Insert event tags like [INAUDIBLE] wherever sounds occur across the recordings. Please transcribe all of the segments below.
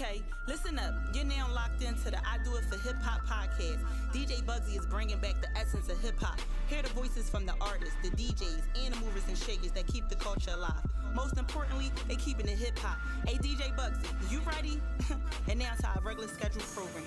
Okay, listen up. You're now locked into the I Do It for Hip Hop podcast. DJ Bugsy is bringing back the essence of hip hop. Hear the voices from the artists, the DJs, and the movers and shakers that keep the culture alive. Most importantly, they keeping it hip hop. Hey, DJ Bugsy, you ready? [LAUGHS] and now to our regular scheduled program.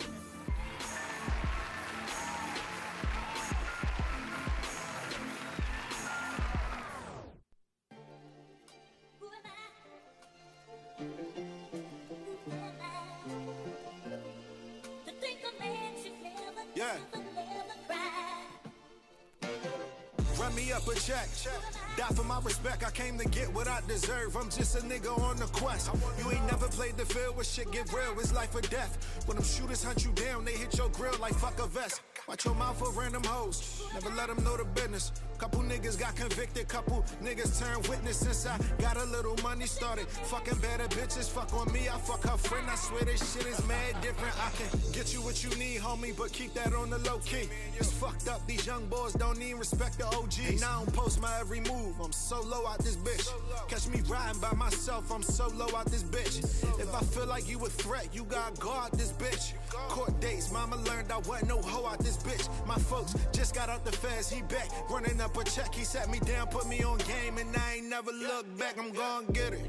Deserve. I'm just a nigga on the quest. You ain't never played the field where shit get real. It's life or death. When them shooters hunt you down, they hit your grill like fuck a vest. Watch your mouth for random hoes. Never let them know the business. Couple niggas got convicted. Couple niggas turned witness since I got a little money started. Fucking better bitches. Fuck on me. I fuck her friend. I swear this shit is mad different. I can get you what you need, homie, but keep that on the low key. It's fucked up. These young boys don't even respect the OGs. Now I don't post my every move. I'm so low out this bitch. Catch me riding by myself. I'm so low out this bitch. If I feel like you a threat, you got guard this bitch. Court dates, mama learned I wasn't no hoe out this bitch. My folks just got out the feds. He back running up a check. He sat me down, put me on game, and I ain't never looked back. I'm gonna get it.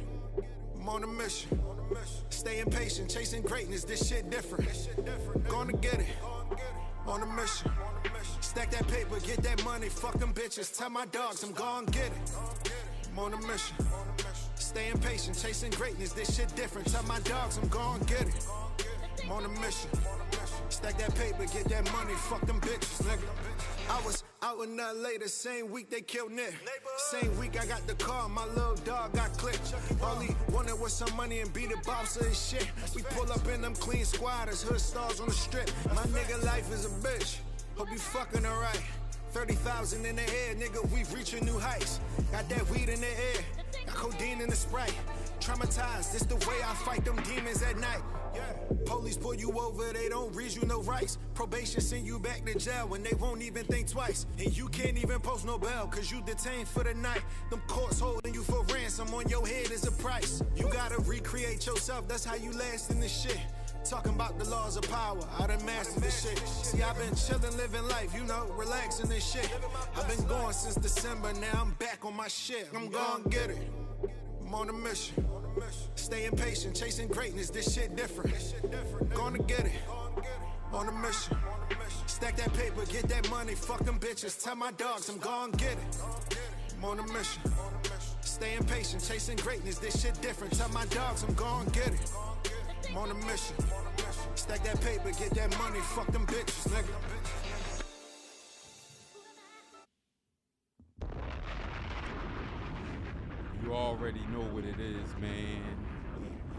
I'm on a mission. Staying patient, chasing greatness. This shit different. Gonna get it. On a mission. Stack that paper, get that money. Fuck them bitches. Tell my dogs I'm gonna get it. I'm on a mission. Staying patient, chasing greatness. This shit different. Tell my dogs I'm gonna get it. I'm on a mission. Stack that paper, get that money. Fuck them bitches, nigga. I was out in LA the same week they killed Nick. Same week I got the car, my little dog got clipped. All he wanted was some money and be the boss of his shit. We pull up in them clean squatters, hood stars on the strip. My nigga life is a bitch. Hope you fucking alright. 30,000 in the air, nigga, we reaching new heights. Got that weed in the air, got codeine in the sprite. Traumatized, it's the way I fight them demons at night. Yeah. Police pull you over, they don't read you no rights. Probation send you back to jail when they won't even think twice. And you can't even post no bail, cause you detained for the night. Them courts holding you for ransom on your head is a price. You gotta recreate yourself, that's how you last in this shit. Talking about the laws of power, I done mastered this shit. See, I've been chillin', living life, you know, relaxing this shit. I've been going since December, now I'm back on my shit. I'm gonna get it. I'm on a mission. Staying patient, chasing greatness, this shit different. Gonna get it. On a mission. Stack that paper, get that money, fuck them bitches. Tell my dogs I'm gonna get it. I'm on a mission. Staying patient, chasing greatness, this shit different. Tell my dogs I'm gonna get it. I'm on a mission. Stack that paper, get that money, fuck them bitches, nigga. You already know what it is, man.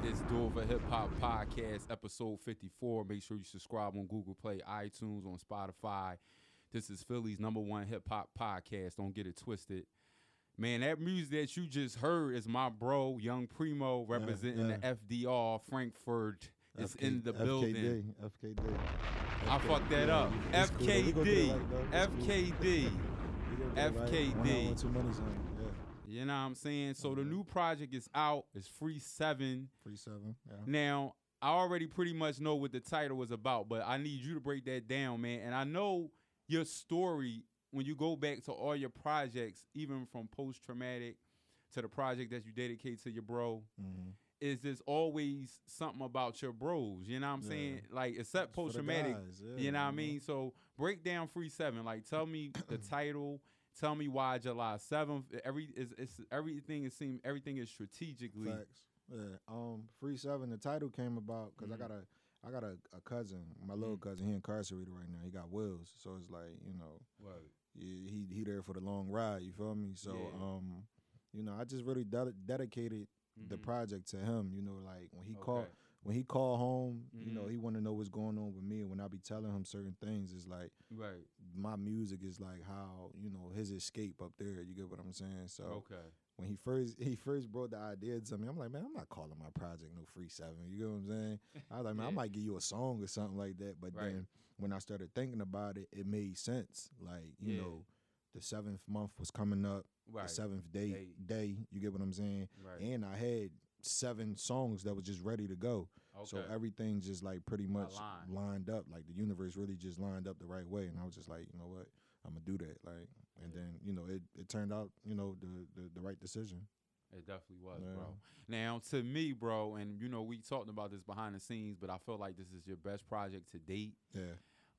It's Dover Hip Hop Podcast, episode 54. Make sure you subscribe on Google Play, iTunes, on Spotify. This is Philly's number one hip hop podcast. Don't get it twisted. Man, that music that you just heard is my bro, Young Primo, representing yeah. the FDR Frankford. It's FK in the building. FKD. FKD. I fucked that Yeah, up. it's cool, though. We gonna do it FKD. FKD. [LAUGHS] We gonna do it right. FKD. You know what I'm saying? So the new project is out. It's Free 7. Free seven. Yeah. Now, I already pretty much know what the title was about, but I need you to break that down, man. And I know your story when you go back to all your projects, even from post traumatic to the project that you dedicate to your bro, Mhm. is there's always something about your bros. You know what I'm Yeah. saying? Like, except post traumatic, yeah, You know what I mean? So break down Free Seven. Like, tell me the [CLEARS THROAT] title. Tell me why July seventh. Every is it's everything is seem everything is strategically. Facts. Yeah. Um, Free Seven. The title came about because Mhm. I got a, I got a, a cousin, my little Mhm. cousin. He incarcerated right now. He got wills, so it's like you know, he he, he there for the long ride. You feel me? So Yeah. um, you know, I just really de- dedicated the Mhm. project to him. You know, like when he called Okay. When he called home, you know, Mhm. he want to know what's going on with me. And when I be telling him certain things, it's like Right. my music is like how you know his escape up there. You get what I'm saying? So Okay. when he first he first brought the idea to me, I'm like, man, I'm not calling my project no free seven. You get what I'm saying? I was like, man, I [LAUGHS] might give you a song or something like that. But Right. then when I started thinking about it, it made sense. Like you Yeah. know, the seventh month was coming up, Right. the seventh day Day. day. You get what I'm saying? Right. And I had seven songs that was just ready to go. Okay. So everything just like pretty much lined up. Like the universe really just lined up the right way. And I was just like, you know what? I'm gonna do that. Like and then, you know, it, it turned out, you know, the, the the right decision. It definitely was, Yeah. bro. Now, to me, bro, and you know, we talked about this behind the scenes, but I feel like this is your best project to date. Yeah.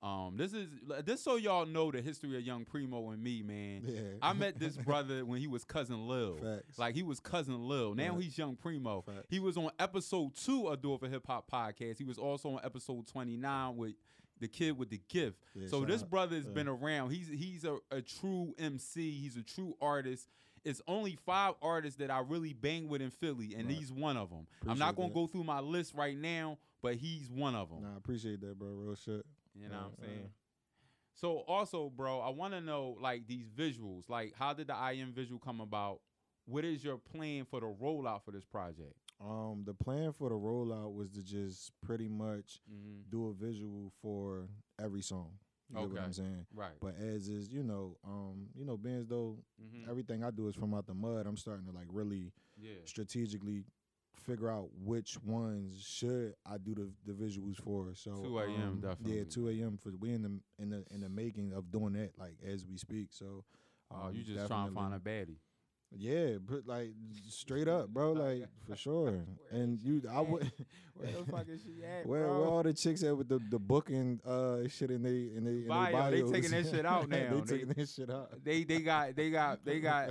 Um, this is this so y'all know the history of Young Primo and me, man. Yeah. I met this brother when he was cousin Lil. Facts. Like he was cousin Lil. Now Right. he's Young Primo. Facts. He was on episode two of Do It for Hip Hop podcast. He was also on episode twenty nine with the kid with the gift. Yeah, so this brother has Yeah. been around. He's he's a, a true MC. He's a true artist. It's only five artists that I really bang with in Philly, and Right. he's one of them. I'm not gonna that. go through my list right now, but he's one of them. Nah, I appreciate that, bro. Real shit. You know what I'm saying? So also, bro, I want to know like these visuals. Like, how did the IM visual come about? What is your plan for the rollout for this project? Um, the plan for the rollout was to just pretty much Mm-hmm. do a visual for every song. You know what I'm saying? Right. But as is, you know, um, you know, being though mm-hmm. everything I do is from out the mud, I'm starting to like really yeah. strategically figure out which ones should I do the, the visuals for. So 2 a.m. um, definitely. Yeah, two a.m. for we in the in the in the making of doing that like as we speak. So Oh, um, you just trying to find a baddie. Yeah, but like straight up, bro, [LAUGHS] like for sure. And you, I would. [LAUGHS] Where the fuck is she at, Where, bro? where all the chicks at with the the booking uh shit in they in they in Bio, they they taking that shit out [LAUGHS] now. they They- taking that shit out. they they got they got they got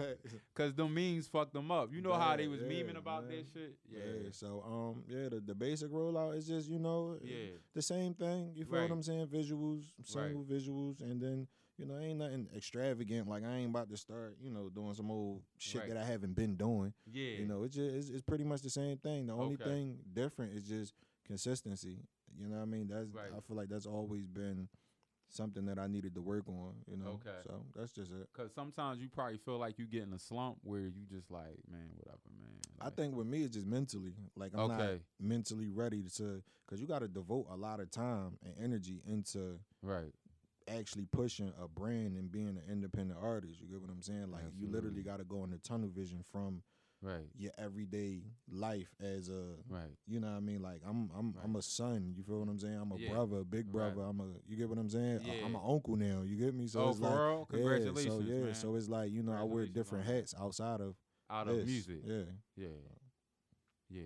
cause the memes fucked them up. You know how they was yeah, memeing about man. that shit? Yeah. So um yeah, the, the basic rollout is just you know Yeah. the same thing. You feel Right. what I'm saying? Visuals, single visuals, and then you know ain't nothing extravagant. Like I ain't about to start you know doing some old shit Right. that I haven't been doing. Yeah. You know, it's just it's, it's pretty much the same thing. The only Okay. thing different is just consistency. You know what I mean? That's Right. I feel like that's always been something that I needed to work on. You know, Okay. So that's just it. Cause sometimes you probably feel like you get in a slump where you just like, man, whatever, man. I think with me it's just mentally. Like I'm not mentally ready to, because you got to devote a lot of time and energy into right. Actually pushing a brand and being an independent artist. You get what I'm saying? Like you literally got to go in the tunnel vision from Right. your everyday life as a Right. You know what I mean? Like I'm I'm I'm a son. You feel what I'm saying? I'm a Yeah. brother, a big Right. brother. I'm a you get what I'm saying? I- I'm Yeah. an uncle now. You get me? So oh, it's for like real? yeah, Congratulations, so yeah, man. so it's like you know I wear different hats outside of Out of this. music. Yeah. Yeah. Yeah.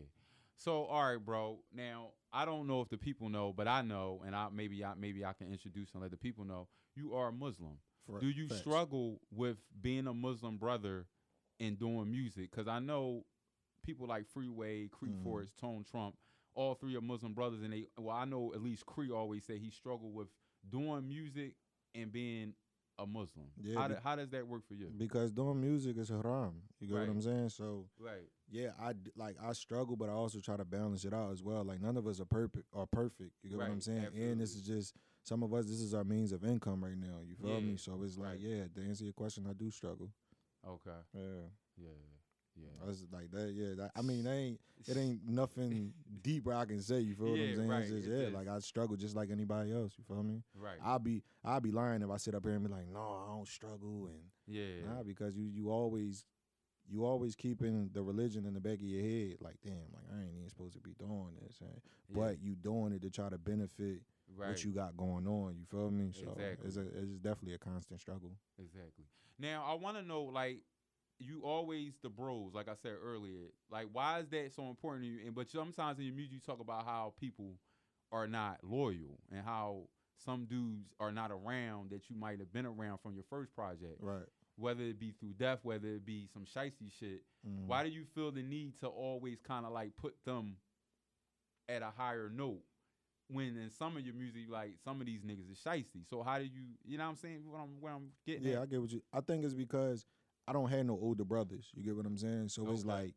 So all right, bro. Now I don't know if the people know, but I know, and I maybe I maybe I can introduce and let the people know you are a Muslim. For- Do you facts. struggle with being a Muslim brother and doing music? Because I know people like Freeway, Creek Mhm. Forest, Tone Trump, all three are Muslim brothers, and they. Well, I know at least Cree always say he struggled with doing music and being a Muslim. Yeah, how, do- how does that work for you? Because doing music is haram. You get Right. what I'm saying? So Right. yeah, I like I struggle, but I also try to balance it out as well. Like none of us are perfect are perfect. You get what I'm Right, saying? And this is just some of us. This is our means of income right now. You feel Yeah, me? So it's like right. yeah. To answer your question, I do struggle. Okay. Yeah. Yeah. Yeah. Oh, That's like that. Yeah, that, I mean, ain't it ain't nothing [LAUGHS] deep where I can say. You feel what I'm saying? right, It's just, it's yeah, like I struggle just like anybody else. You feel me? Right. I'll be I'll be lying if I sit up here and be like, no, I don't struggle, and yeah. nah, because you you always you always keeping the religion in the back of your head. Like, damn, like I ain't even supposed to be doing this, and, yeah, but you doing it to try to benefit right. what you got going on. You feel me? So Exactly. it's a, it's definitely a constant struggle. Exactly. Now I want to know, like, you always the bros, like I said earlier. Like, why is that so important to you? And but sometimes in your music, you talk about how people are not loyal and how some dudes are not around that you might have been around from your first project, Right. whether it be through death, whether it be some shisty shit. Mhm. Why do you feel the need to always kind of like put them at a higher note? When in some of your music, like some of these niggas is shisty. So how do you, you know what I'm saying? What I'm, what I'm getting Yeah, at? I get what you. I think it's because I don't have no older brothers. You get what I'm saying? So it's Okay. like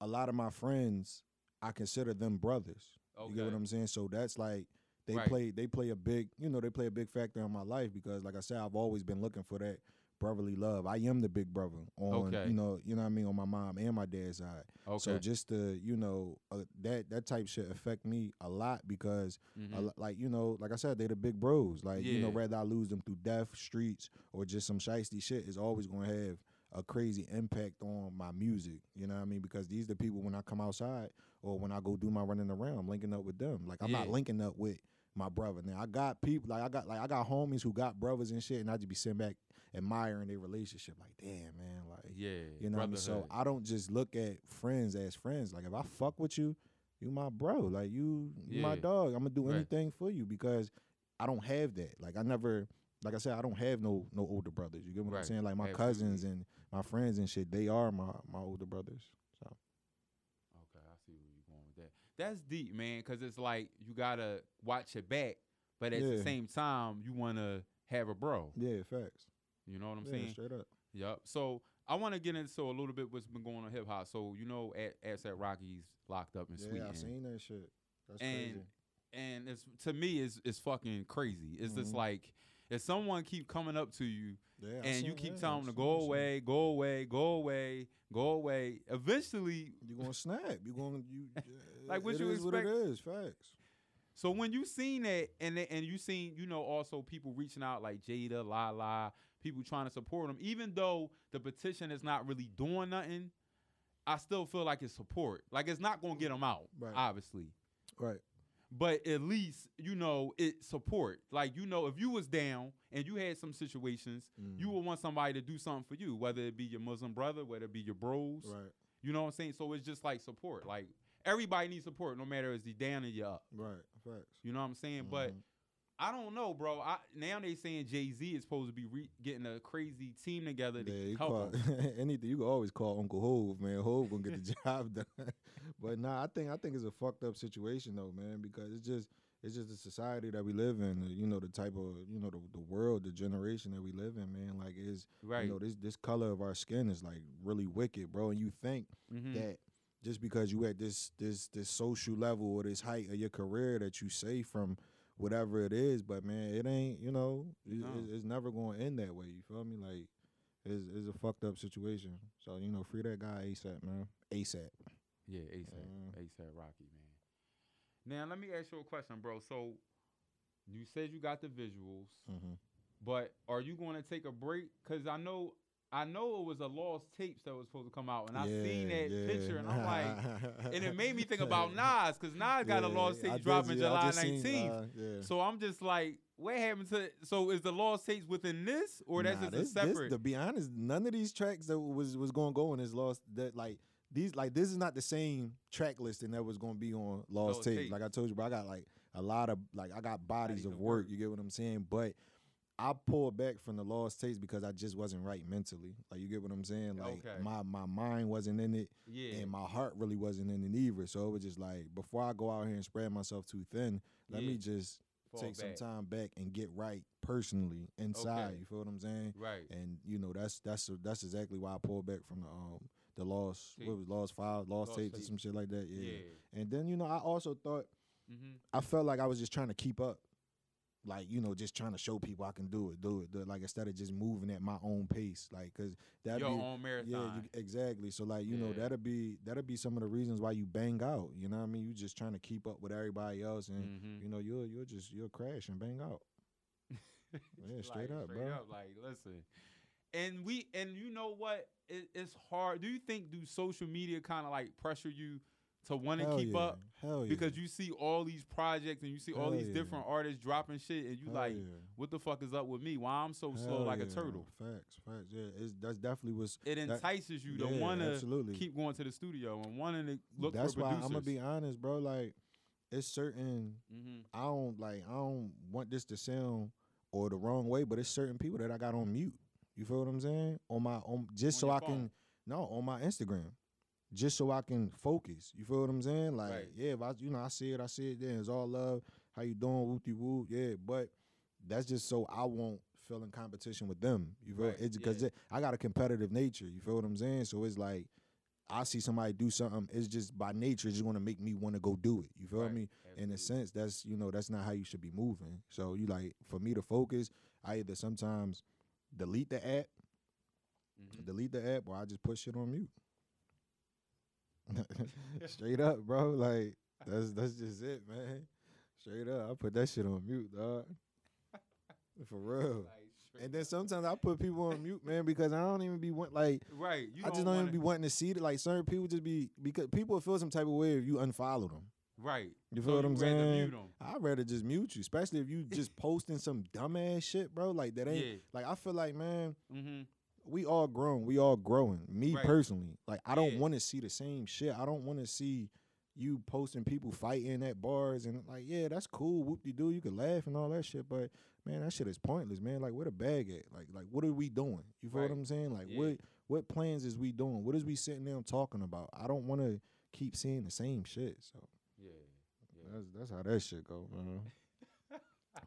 a lot of my friends, I consider them brothers. You get what I'm saying? So that's like they Right. play they play a big you know they play a big factor in my life because like I said I've always been looking for that brotherly love. I am the big brother on Okay. you know you know what I mean on my mom and my dad's side. Okay. So just to you know uh, that that type shit affect me a lot because Mhm. a lo- like you know, like I said, they're the big bros. Like you know, Yeah. whether I lose them through death, streets, or just some shiesty shit, is always gonna have a crazy impact on my music. You know what I mean? Because these are the people when I come outside or when I go do my running around, I'm linking up with them. Like I'm not linking up with my brother. Now I got people like I got like I got homies who got brothers and shit, and I just be sitting back admiring their relationship. Like, damn man, like Yeah, you know what I mean? So. I don't just look at friends as friends. Like if I fuck with you, you my bro. Like you, you my dog. I'm gonna do Right. anything for you because I don't have that. Like I never, like I said, I don't have no no older brothers. You get what I'm saying? Like my Absolutely. cousins and my friends and shit, they are my my older brothers. So Okay, I see where you're going with that. That's deep, man, because it's like you gotta watch your back, but at the same time, you wanna have a bro. yeah, facts. You know what I'm yeah, saying? straight up. Yep. So I want to get into a little bit what's been going on hip hop. So you know, at at Rocky's locked up in Yeah, Sweden, I seen that shit. That's and crazy. and it's to me it's it's fucking crazy. It's just Mhm. like if someone keep coming up to you Yeah, and you keep telling them to go away, go away, go away, go away. Eventually, you're gonna snap? You're gonna you? [LAUGHS] Like, what it you is what it expect- Facts. So when you seen that, and and you seen, you know, also people reaching out like Jada, La La, people trying to support them, even though the petition is not really doing nothing, I still feel like it's support. Like it's not gonna get them out, Right. obviously, Right. But at least you know it support. Like you know, if you was down and you had some situations, Mm. you would want somebody to do something for you, whether it be your Muslim brother, whether it be your bros. Right. You know what I'm saying? So it's just like support. Like everybody needs support, no matter is he down or you up. Right. Facts. You know what I'm saying? But Mhm. I don't know, bro. I now they saying Jay Z is supposed to be re- getting a crazy team together to Yeah, you help call [LAUGHS] anything. You can always call Uncle Hove, man. Hove gonna get the [LAUGHS] job done. But nah, I think I think it's a fucked up situation though, man, because it's just it's just the society that we live in. You know, the type of you know the the world, the generation that we live in, man. Like is Right. you know this this color of our skin is like really wicked, bro. And you think Mhm. that just because you at this this this social level or this height of your career that you say from whatever it is, but man, it ain't you know it, No. it's, it's never going to end that way. You feel me? Like it's, it's a fucked up situation. So you know, free that guy ASAP, man. ASAP. Yeah, ASAP, Yeah. ASAP Rocky, man. Now let me ask you a question, bro. So you said you got the visuals, Mm-hmm. but are you going to take a break? Cause I know, I know it was a lost tapes that was supposed to come out, and I seen that picture, and I'm like, [LAUGHS] and it made me think about Nas, cause Nas got a lost tape dropping July 19th. uh, yeah. So I'm just like, what happened to? So is the lost tapes within this, or that's Nah, just this- a this- separate? to be honest, none of these tracks that was was going to go on this lost that like these like this is not the same track listing that was going to be on lost Lost tape. Tapes. Like I told you, bro, I got like a lot of like I got bodies, of of work, work. You get what I'm saying? But I pulled back from the lost tapes because I just wasn't right mentally. Like you get what I'm saying? Like Okay. my my mind wasn't in it. yeah, And my heart really wasn't in it either. So it was just like before I go out here and spread myself too thin, let Yeah. me just Fall take back. some time back and get right personally inside. Okay. You feel what I'm saying? right. and you know that's that's that's exactly why I pulled back from the um the lost Tape. what was lost five lost, Lost tapes or Tape. some shit like that yeah. Yeah. and then you know I also thought Mm-hmm. I felt like I was just trying to keep up like you know just trying to show people I can do it do it, do it. like instead of just moving at my own pace like because that Your be own yeah marathon. you, exactly so like you know that'll be that'll be some of the reasons why you bang out you know what I mean you just trying to keep up with everybody else and Mhm. you know you'll you'll just you'll crash and bang out [LAUGHS] Yeah, straight Like, up, straight bro. Up, like, listen, and we and you know what? It, it's hard. Do you think do social media kind of like pressure you to want to keep yeah. up Hell yeah. because you see all these projects and you see all these yeah. different artists dropping shit, and you Hell like, yeah. what the fuck is up with me? Why I'm so slow Hell like a turtle? Facts, facts. Yeah, it's, that's definitely what's. It that- entices you to want to keep going to the studio and wanting to look that's why. I'm gonna be honest, bro. Like, it's certain. hmm I don't like. I don't want this to sound or the wrong way, but it's certain people that I got on mute. You feel what I'm saying? On my on just On so I can no on my Instagram, just so I can focus. You feel what I'm saying? Like, Right. yeah, if I you know I see it, I see it. Then it's all love. How you doing? Wooty woo. Yeah, but that's just so I won't feel in competition with them. You feel Right, it's because yeah. I got a competitive nature. You feel what I'm saying? So it's like I see somebody do something. It's just by nature, it's just to make me want to go do it. You feel Right, me? In a sense, that's you know that's not how you should be moving. So you like for me to focus, I either sometimes delete the app, Mhm. delete the app, or I just put shit on mute. [LAUGHS] [LAUGHS] Straight up, bro. Like that's that's just it, man. Straight up, I put that shit on mute, dog. For real. Like And then sometimes I put people on mute, man, because I don't even be want like right. I just don't wanna, even be wanting to see it. Like certain people just be because people feel some type of way if you unfollow them. Right. You So feel what I'm saying? I'd rather just mute you, especially if you [LAUGHS] just posting some dumbass shit, bro. Like that ain't Yeah. like I feel like man, Mm-hmm. we all grown. We all growing. Me Right. personally, like I don't want to see the same shit. I don't want to see you posting people fighting at bars and like, yeah, that's cool. Whoop de doo. You can laugh and all that shit, but man, that shit is pointless, man. Like, where the bag at? Like, like what are we doing? You feel Right. what I'm saying? Like, Yeah. what what plans is we doing? What is we sitting there talking about? I don't want to keep seeing the same shit. So. That's that's how that shit go, man.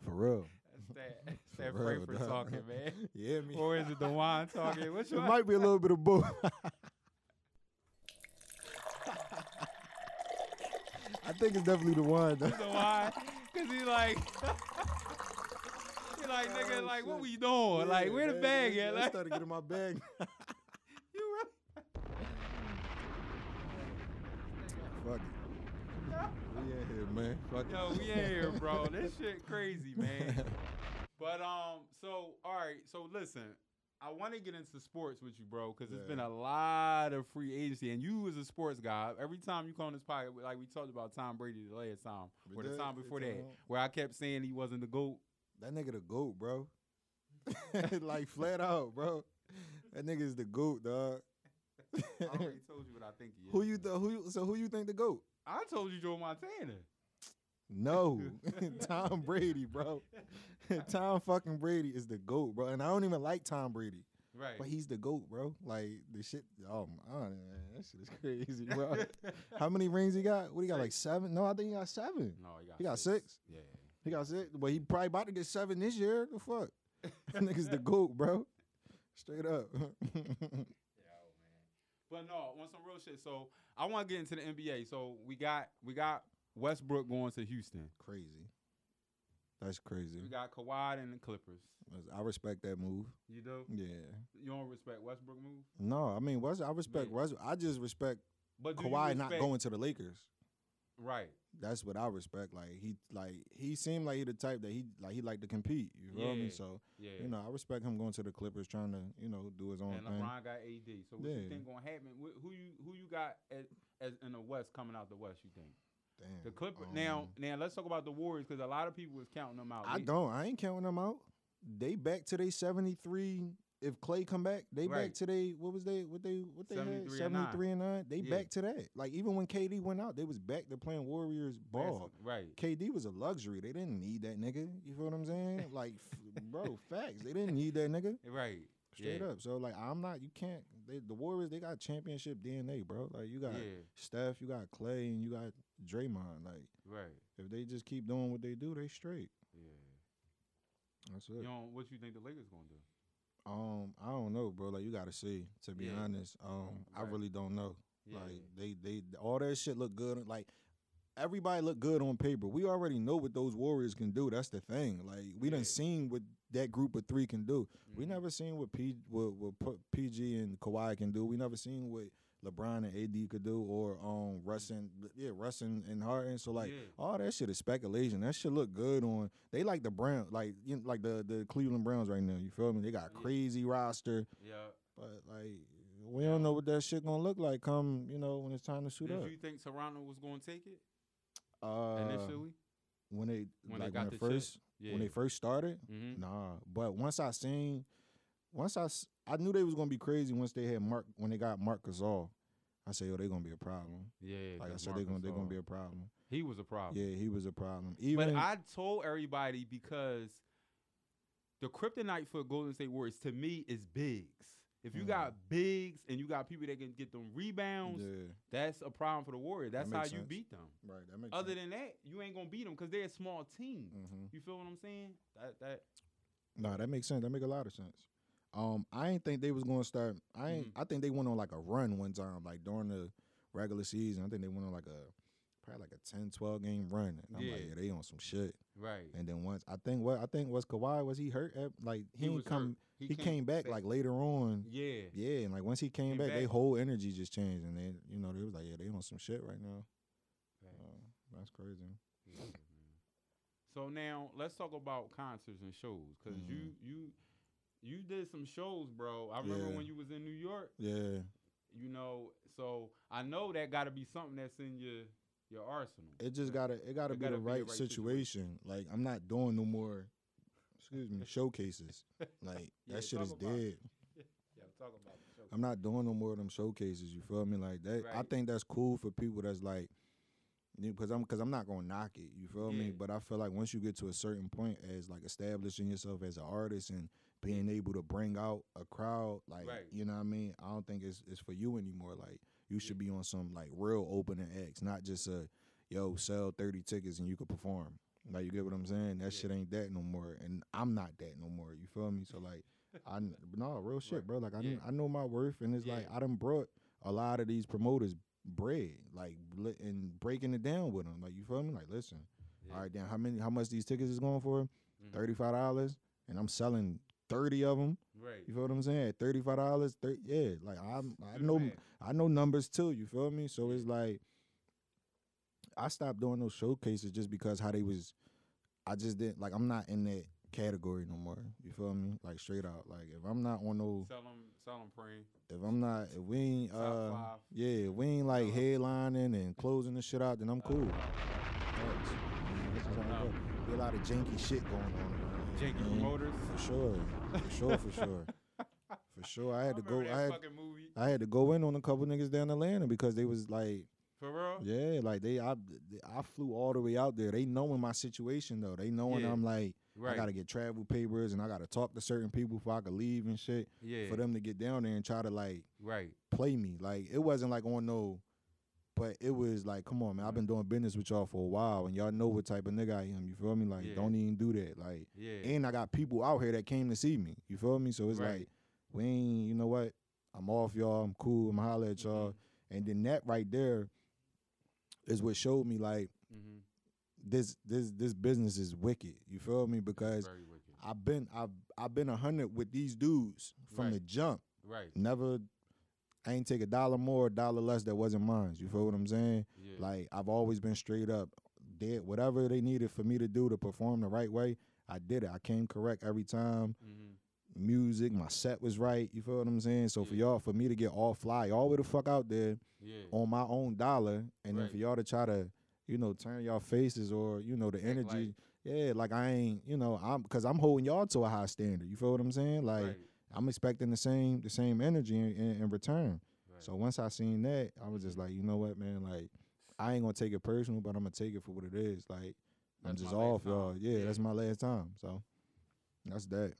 For real. That's that. [LAUGHS] That's that For real, Frankford dog. talking, man. [LAUGHS] Yeah, me. or is it the wine talking? Which It one? might be a little bit of both. [LAUGHS] I think it's definitely the one. Though. It's the wine. Cause he like, he like nigga, Oh, like what shit. we doing? like where the man, bag yeah, at? I Like started getting my bag. you really? Fuck it. We in here, man. Fuck. Yo, we in here, bro. [LAUGHS] This shit crazy, man. [LAUGHS] But um, so all right, so listen, I want to get into sports with you, bro, because it's been a lot of free agency, and you as a sports guy, every time you come on this podcast, like we talked about Tom Brady the last time, We or the time before that, where I kept saying he wasn't the goat. That nigga the goat, bro. [LAUGHS] like flat out, bro. That nigga is the goat, dog. I already told you what I think he is. who you th- who you, so who you think the goat? I told you Joe Montana. No, [LAUGHS] Tom Brady, bro. [LAUGHS] Tom fucking Brady is the goat, bro. And I don't even like Tom Brady, Right. but he's the goat, bro. Like the shit. Oh my, oh, man, that shit is [LAUGHS] crazy, bro. How many rings he got? What he got? Like seven? No, I think he got seven. no, he got He got six? Yeah. He got six, but he probably about to get seven this year. The fuck, that nigga's the goat, bro. Straight up. But no, on some real shit. So I want to get into the NBA. So we got we got Westbrook going to Houston. crazy. That's crazy. We got Kawhi and the Clippers. I respect that move. You do? Yeah. You don't respect Westbrook move? No, I mean, West, I respect Yeah. West. I just respect But you Kawhi not going to the Lakers. right. That's what I respect. Like he, like he seemed like he the type that he like he liked to compete. You feel me? Yeah. So Yeah. you know, I respect him going to the Clippers, trying to you know do his own and thing. And LeBron got AD. So what you think gonna happen? Who you who you got as, as in the West coming out the West? You think Damn. the Clipper? now Um, now let's talk about the Warriors because a lot of people was counting them out. I don't. I ain't counting them out. They back to they seventy three. If Klay come back, they Right. back to they what was they what they what they had 73 and seventy three and nine. They Yeah. back to that. Like even when KD went out, they was back to playing Warriors ball. Right. KD was a luxury. They didn't need that nigga. You feel what I'm saying? [LAUGHS] Like, bro, facts. They didn't need that nigga. Right. Straight yeah. up. So like, I'm not. You can't. They, the Warriors, they got championship DNA, bro. Like you got Yeah. Steph, you got Klay, and you got Draymond. Like Right. if they just keep doing what they do, they straight. Yeah. That's it. You know what you think the Lakers gonna do? Um, I don't know, bro. Like you got to see. To be Yeah. honest, um, I really don't know. Yeah. Like they, they, all that shit look good. Like everybody look good on paper. We already know what those Warriors can do. That's the thing. Like we Yeah. done seen what that group of three can do. We Mhm. never seen what P, what, what PG and Kawhi can do. We never seen what LeBron and AD could do, or um Russ and yeah Russ and, and Harden. So like Yeah. all that shit is speculation. That shit look good on. They like the Brown, like you know, like the the Cleveland Browns right now. You feel me? They got Yeah. crazy roster. Yeah. But like we don't know what that shit gonna look like come, you know, when it's time to suit Did up. you think Toronto was gonna take it Uh initially? when they When they like got when the first Yeah. when they first started, mm-hmm. nah. But once I seen once I I knew they was gonna be crazy once they had Marc when they got Marc Gasol. I said, yo, they gonna be a problem. Yeah. Like I said, they Marc gonna they gonna be a problem. He was a problem. Yeah, he was a problem. Even But I told everybody because the kryptonite for Golden State Warriors to me is bigs. If you Mhm. got bigs and you got people that can get them rebounds, yeah, that's a problem for the Warriors. That's how makes you sense. beat them. right. That makes Other than that, you ain't gonna beat them because they're a small team. hmm You feel what I'm saying? That that Nah, that makes sense. That make a lot of sense. Um, I ain't think they was gonna start. I ain't. Mm-hmm. I think they went on like a run one time, like during the regular season. I think they went on like a probably like a 10, 12 game run. And I'm like, Yeah. yeah, they on some shit. right. And then once I think what I think was Kawhi was he hurt? At, like he, was come. hurt. He, came, back like later on. Yeah. Yeah, and like once he came, Came back, back. whole energy just changed, and then you know they was like, yeah, they on some shit right now. Uh, that's crazy. Yeah. So now let's talk about concerts and shows because you Mhm. you you did some shows, bro. I remember Yeah. when you was in New York. Yeah. You know, so I know that got to be something that's in your your arsenal. It just gotta it gotta It be gotta the be a right, right situation. Like I'm not doing no more excuse me, showcases. [LAUGHS] Like Yeah, that shit is dead. [LAUGHS] yeah, talk about. I'm not doing no more of them showcases. You feel me? Like that. I think that's cool for people that's like, because I'm because I'm not gonna knock it. You feel Yeah. me? But I feel like once you get to a certain point as like establishing yourself as an artist and being able to bring out a crowd, like Right. you know what I mean. I don't think it's it's for you anymore. Like you should be on some like real opening acts, not just a yo sell thirty tickets and you could perform. Like you get what I'm saying? That Yeah. shit ain't that no more, and I'm not that no more. You feel me? So [LAUGHS] like. I no real shit, Right. bro. Like I, Yeah. I know my worth, and it's like Yeah. I done brought a lot of these promoters bread, like and breaking it down with them. Like you feel me? Like listen, all right, then how many, how much these tickets is going for? Mhm. Thirty five dollars, and I'm selling thirty of them. Right. You feel what I'm saying? Thirty five dollars, yeah. Like I'm, I know. I know numbers too. You feel me? So it's like I stopped doing those showcases just because how they was. I just didn't like. I'm not in that category no more. You feel me? Like straight out. Like if I'm not on no, Sell them, sell them, praying. if I'm not, if we ain't, uh, yeah, if we ain't like Uh-huh. headlining and closing the shit out, then I'm cool. Facts. This is how it Uh-huh. a lot of janky shit going on. Janky man. Mm-hmm. promoters. For sure. For sure. For sure. [LAUGHS] For sure. I had to go. I had. I had to go in on a couple niggas down Atlanta because they was like, For real? yeah, like they, I, I flew all the way out there. They knowing my situation though. They knowing Yeah. I'm like, Right. I gotta get travel papers and I gotta talk to certain people before I could leave and shit. yeah. For them to get down there and try to like Right. play me. Like it wasn't like on no, but it was like, come on, man. I've been doing business with y'all for a while, and y'all know what type of nigga I am. You feel me? Like, Yeah. don't even do that. Like, Yeah. and I got people out here that came to see me. You feel me? So it's Right. like, we ain't. You know what? I'm off, y'all. I'm cool. I'm holler at y'all. Mm-hmm. And then that right there is what showed me like mm-hmm. this this this business is wicked. You feel me? Because I've been I've I've been a hundred with these dudes from Right. the jump. Right. Never, I ain't take a dollar more, a dollar less that wasn't mine. You feel what I'm saying? Yeah. Like I've always been straight up. Did whatever they needed for me to do to perform the right way. I did it. I came correct every time. mm-hmm. Music, my set was right. You feel what I'm saying? So for y'all, for me to get all fly all the fuck out there Yeah. on my own dollar, and then for y'all to try to, you know, turn y'all faces or you know the energy. like- yeah, like I ain't, you know, I'm because I'm holding y'all to a high standard. You feel what I'm saying? Like right. I'm expecting the same the same energy in, in, in return. Right. So once I seen that, I was just like, you know what, man, like I ain't gonna take it personal, but I'm gonna take it for what it is. Like I'm just off, y'all. Yeah, Yeah. that's my last time. So that's that.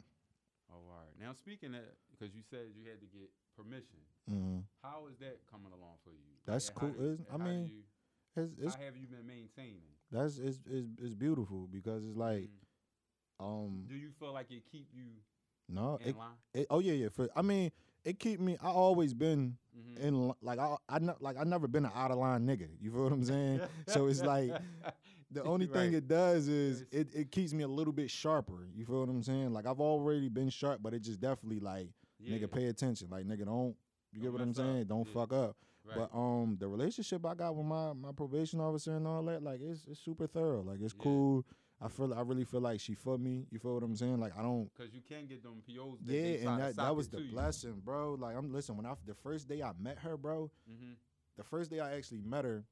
Oh, all right. Now speaking of, because you said you had to get permission. Mm-hmm. How is that coming along for you? That's how cool. do I mean, you- It's, it's how have you been maintaining? that's it's, it's it's beautiful because it's like Mhm. um do you feel like it keep you no it, it oh yeah yeah for I mean it keep me I always been Mhm. in like I I ne- like I never been an out of line nigga. You feel what I'm saying? so it's like [LAUGHS] the only thing it does is Yes. it, it keeps me a little bit sharper. You feel what I'm saying? Like I've already been sharp, but it just definitely like Yeah. nigga pay attention. Like nigga don't you get Don't what I'm mess up. saying? Don't Yeah. fuck up. Right. But um the relationship I got with my my probation officer and all that, like it's it's super thorough. Like it's Yeah. cool. I feel I really feel like she for me. You feel what I'm saying? Like I don't Because you can't get them POs. Yeah, and that, that was the you. blessing, bro. Like I'm listen, when I the first day I met her, bro, Mhm. the first day I actually met her,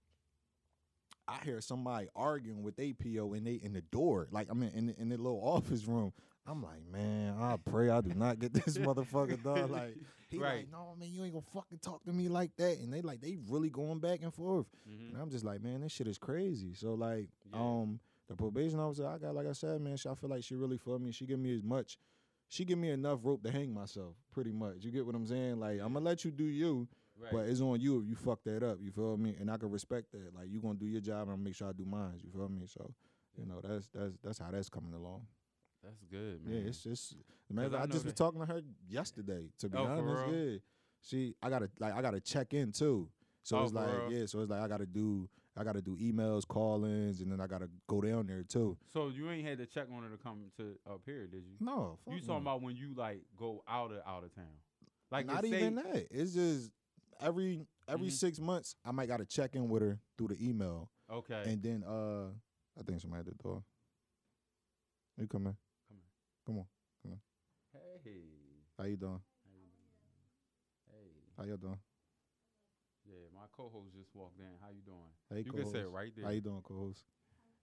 I hear somebody arguing with a PO and they in the door, like I mean in the, in the little office room. I'm like, man, I pray I do not get this [LAUGHS] motherfucker dog. [LAUGHS] Like he Right. like, no man, you ain't gonna fucking talk to me like that. And they like they really going back and forth. Mhm. And I'm just like, man, this shit is crazy. So like, Yeah. um, the probation officer I got, like I said, man, she, I feel like she really for me. She give me as much, she give me enough rope to hang myself, pretty much. You get what I'm saying? Like I'm gonna let you do you, Right. but it's on you if you fuck that up. You feel me? And I can respect that. Like you gonna do your job and I'll make sure I do mine. You feel me? So, you know, that's that's that's how that's coming along. That's good, man. Yeah, it's just man. I I, just was talking to her yesterday. To be Oh, honest, yeah. She, I gotta like I gotta check in too. So Oh, it's like real? yeah. So it's like I gotta do I gotta do emails, call-ins, and then I gotta go down there too. so you ain't had to check on her to come to up here, did you? No, You no. talking about when you like go out of out of town? Like not even that. It's just every every Mhm. six months I might gotta check in with her through the email, Okay. and then uh I think somebody at the door. You come in. Come on. Come on. Hey. How you doing? Hey. How you doing? Yeah, my co-host just walked in. How you doing? Hey, you can say it co-host. right there. How you doing, co-host?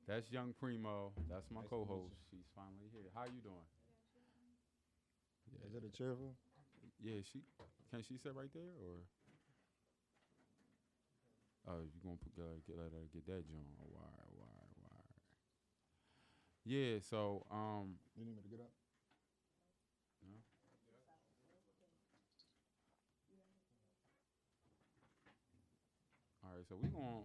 That's Young Primo. That's my Nice co-host. She's finally here. How you doing? Yeah. Is it a cheerful? Yeah, she can she sit right there or? Oh, you gonna put, uh, get let her get that joint? Wire, wire, wire. Yeah. So, um, You need me to get up? no? All right. So we gonna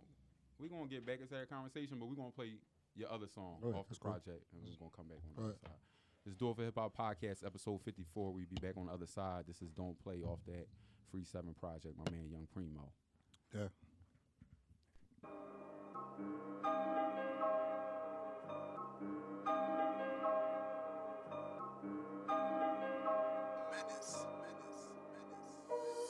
we gonna get back into that conversation, but we gonna play your other song All right, off the that's cool. project, and we're gonna come back on the All other side. This is Door for Hip Hop Podcast, episode 54. We be back on the other side. This is Don't Play off that Free 7 project, my man Young Primo. Yeah.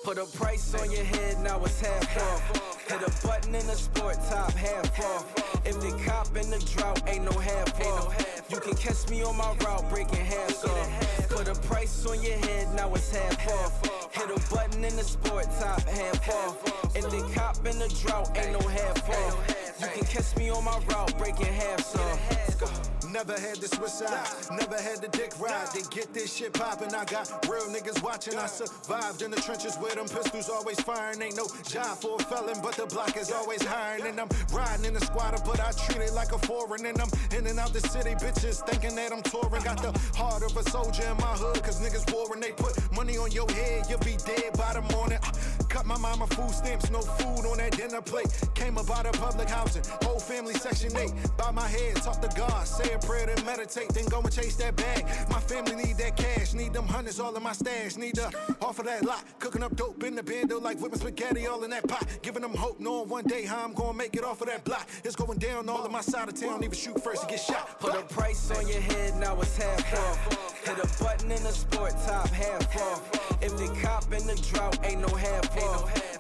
Put a price on your head, now it's half off. Hit a button in the sport top, half off. If the cop in the drought, ain't no half off. You can catch me on my route, breaking halves off. Put a price on your head, now it's half off. Hit a button in the sport top, half off. If the cop in the drought, ain't no half off. You can catch me on my route, breaking halves off. Never had the switch side, never had the dick ride. They get this shit poppin'. I got real niggas watching. I survived in the trenches where them pistols always firing. Ain't no job for a felon, but the block is always hiring. And I'm riding in the squatter, but I treat it like a foreign. And I'm in and out the city, bitches thinking that I'm touring. Got the heart of a soldier in my hood, cause niggas warring. They put money on your head, you'll be dead by the morning. Cut my mama food stamps, no food on that dinner plate. Came about a public housing, whole family section 8. Bow my head, talk to God, say a prayer, then meditate, then go and chase that bag. My family need that cash, need them hundreds all in my stash, need the off of that lot. Cooking up dope in the bando like whipping spaghetti all in that pot. Giving them hope, knowing one day how I'm gonna make it off of that block. It's going down all in my side of town, even shoot first to get shot. Put a price on your head, now it's half off. Hit a button in the sport top, half off. If the cop in the drought, ain't no half off.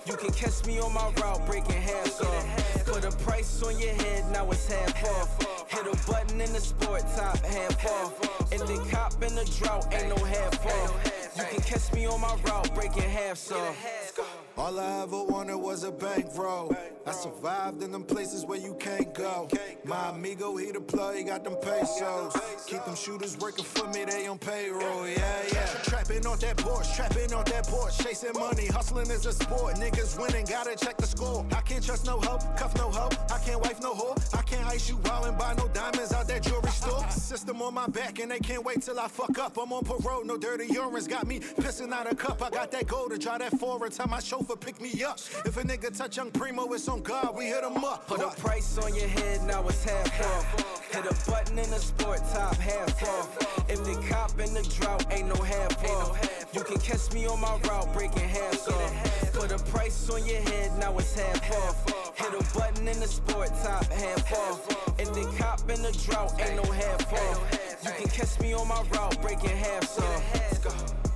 You can catch me on my route, breaking halves off. Put a price on your head, now it's half off. Hit a button in the sport top, half off. If the cop in the drought, ain't no half off. You can catch me on my route, breaking halves off. All I ever wanted was a bankroll. I survived in them places where you can't go. My amigo, he the plug, he got them pesos. Keep them shooters working for me, they on payroll. Yeah, yeah. Trapping on that Porsche, trapping on that Porsche, chasing money. Hustling is a sport. Niggas winning, gotta check the score. I can't trust no hoe, cuff no hoe. I can't wife no whore. I can't ice you out and buy no diamonds out that jewelry store. System on my back and they can't wait till I fuck up. I'm on parole, no dirty urines got me pissing out a cup. I got that gold to drive that forward. Time my chauffeur pick me up. If a nigga touch young primo, it's on God. We hit him up. Put a price on your head, now it's half off. Hit a button in the sport top, half off. If the cop in the drought, ain't no half off. You can catch me on my route, breaking halves off. Put a price on your head, now it's half off. Hit a button in the sport top, half off. If the cop in the drought, ain't no half off. You can catch me on my route, breaking halves off.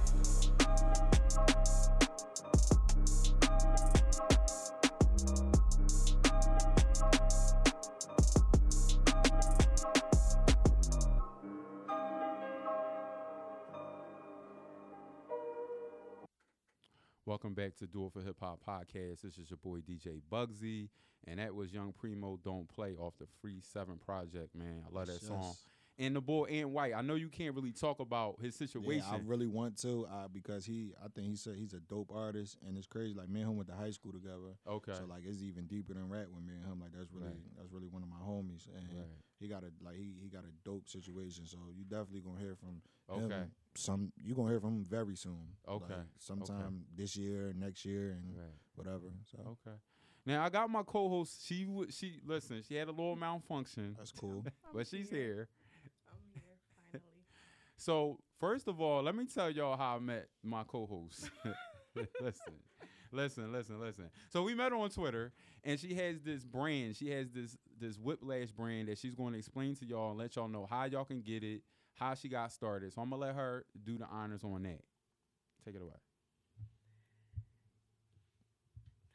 Welcome back to Do It for Hip Hop Podcast. This is your boy DJ Bugsy, and that was Young Primo Don't Play off the Free 7 project, man. I love that Yes, song. And the boy Ant White, I know you can't really talk about his situation. Yeah, I really want to uh, because he, I think he said he's a dope artist, and it's crazy. Like me and him went to high school together. okay. So like it's even deeper than rap with me and him. Like that's really Right. that's really one of my homies, and Right. he got a like he, he got a dope situation. So you definitely gonna hear from Okay. him. Some you're gonna hear from him very soon. Okay, like, sometime this year, next year, and Right. whatever. So Okay. Now I got my co-host. She would. She listen. She had a little malfunction, that's cool. [LAUGHS] but she's here. I'm here finally. So first of all, let me tell y'all how I met my co-host. [LAUGHS] [LAUGHS] listen, listen, listen, listen. So we met her on Twitter, and she has this brand. She has this this Whiplash brand that she's going to explain to y'all and let y'all know how y'all can get it, how she got started. So I'm gonna let her do the honors on that. Take it away.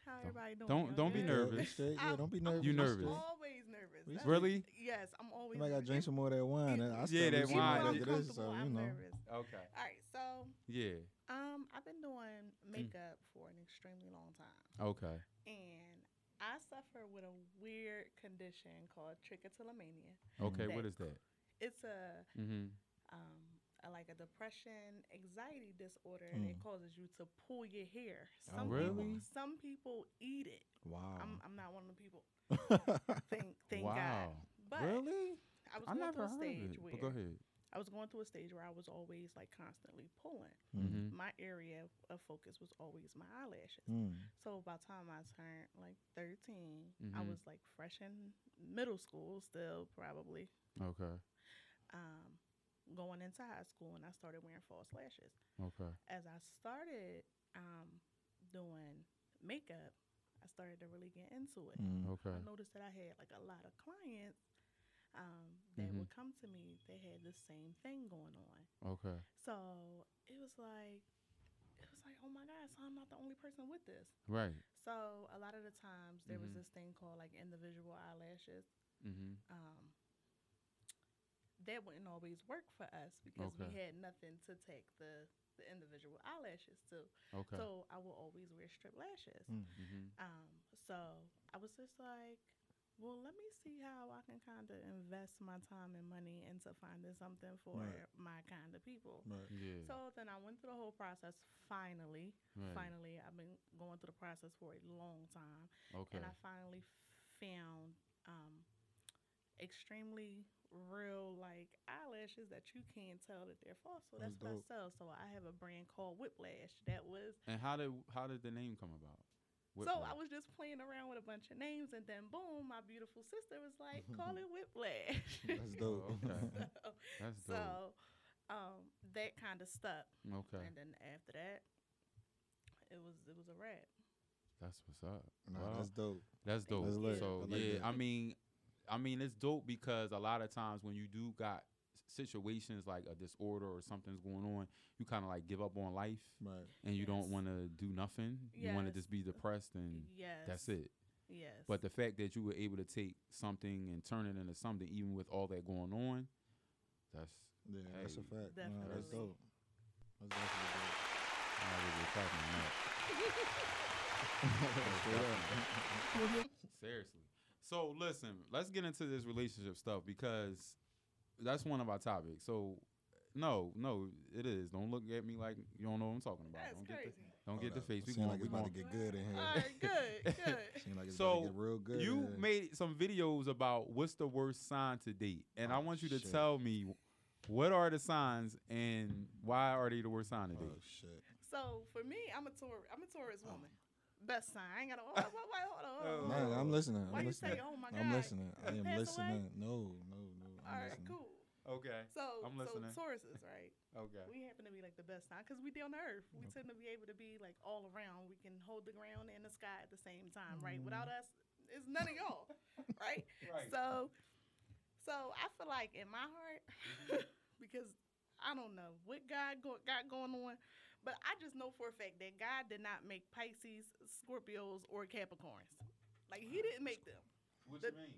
How everybody doing? don't- Y'all don't be nervous. Yeah. Yeah, don't be nervous. You That's nervous? straight. Always nervous. We That's- Really? Yes, I'm always. You might gotta drink some more of that wine. I Yeah, that lose wine. Even when Like I'm so comfortable, you I'm know. nervous. Okay. All right, so Yeah. Um, I've been doing makeup for an extremely long time, Okay. and I suffer with a weird condition called trichotillomania. Okay. What is that? It's a Mm-hmm. um a, like a depression anxiety disorder, and it Mm. causes you to pull your hair. Oh, Some really? people, some people eat it. Wow. I'm I'm not one of the people. [LAUGHS] Thank thank wow. God. But really? I was I going through a stage where go ahead. I was going through a stage where I was always like constantly pulling. Mm-hmm. My area of focus was always my eyelashes. Mm. So by the time I turned like 13, I Mhm. was like fresh in middle school still probably. Okay. Um, going into high school and I started wearing false lashes. Okay. As I started um, doing makeup, I started to really get into it. Mm. Okay. I noticed that I had like a lot of clients um, that Mhm. would come to me. They had the same thing going on. Okay. So it was like, it was like, oh my God, so I'm not the only person with this. Right. So a lot of the times there Mhm. was this thing called like individual eyelashes. Mm-hmm. Um, that wouldn't always work for us because we had nothing to take the the individual eyelashes to. Okay. So I will always wear strip lashes. Mm. mm-hmm. Um, so I was just like, well, let me see how I can kind of invest my time and money into finding something for Right. my kind of people. Right. Yeah. So then I went through the whole process. Finally, right. finally, I've been going through the process for a long time, Okay. and I finally found um, extremely real like eyelashes that you can't tell that they're false. So that's, That's what I sell. So I have a brand called Whiplash that was And how did how did the name come about? So I was just playing around with a bunch of names, and then boom, my beautiful sister was like, [LAUGHS] "Call it Whiplash." [LAUGHS] That's dope. Oh, okay. [LAUGHS] so, That's dope. so, um, that kind of stuck, okay. and then after that, it was it was a wrap. That's what's up. Nah, Well, that's dope. That's dope. That's. So I like yeah, that. I mean, I mean it's dope because a lot of times when you do got situations like a disorder or something's going on, you kind of like give up on life Right. and you don't want to do nothing. You want to just be depressed and Yes, that's it. Yes, But the fact that you were able to take something and turn it into something, even with all that going on, that's Yeah, that's a Hey. fact. Nah, that's Definitely. dope. That's definitely dope. I really clapping on that. Seriously. So listen, let's get into this relationship stuff because that's one of our topics. So no, no, it is. Don't look at me like you don't know what I'm talking about. that's don't get the, don't get the face. We Seem going, like we it's about going. to get good in here. All right, good, [LAUGHS] good. Like it's So, get real good. You made some videos about what's the worst sign to date, and I Oh, want you to shit. tell me what are the signs and why are they the worst sign to oh, date. Oh shit. So for me, I'm a tour. I'm a Taurus woman. Best sign. I ain't gotta. Oh, hold on, wait, wait, hold on. Hold on. Nah, I'm listening. Why I'm you listening. say, "Oh my I'm listening. I am Pass away? listening. No, no, no. I'm All right, listening. cool. Okay. So, I'm so listening. Tauruses, right? [LAUGHS] Okay. We happen to be like the best sign because we down to earth. We tend to be able to be like all around. We can hold the ground and the sky at the same time, right? Mm-hmm. Without us, it's none of y'all, [LAUGHS] right? Right. So, so I feel like in my heart, mm-hmm. [LAUGHS] because I don't know what God go, got going on, but I just know for a fact that God did not make Pisces, Scorpios, or Capricorns. Like He didn't make them What the- you mean?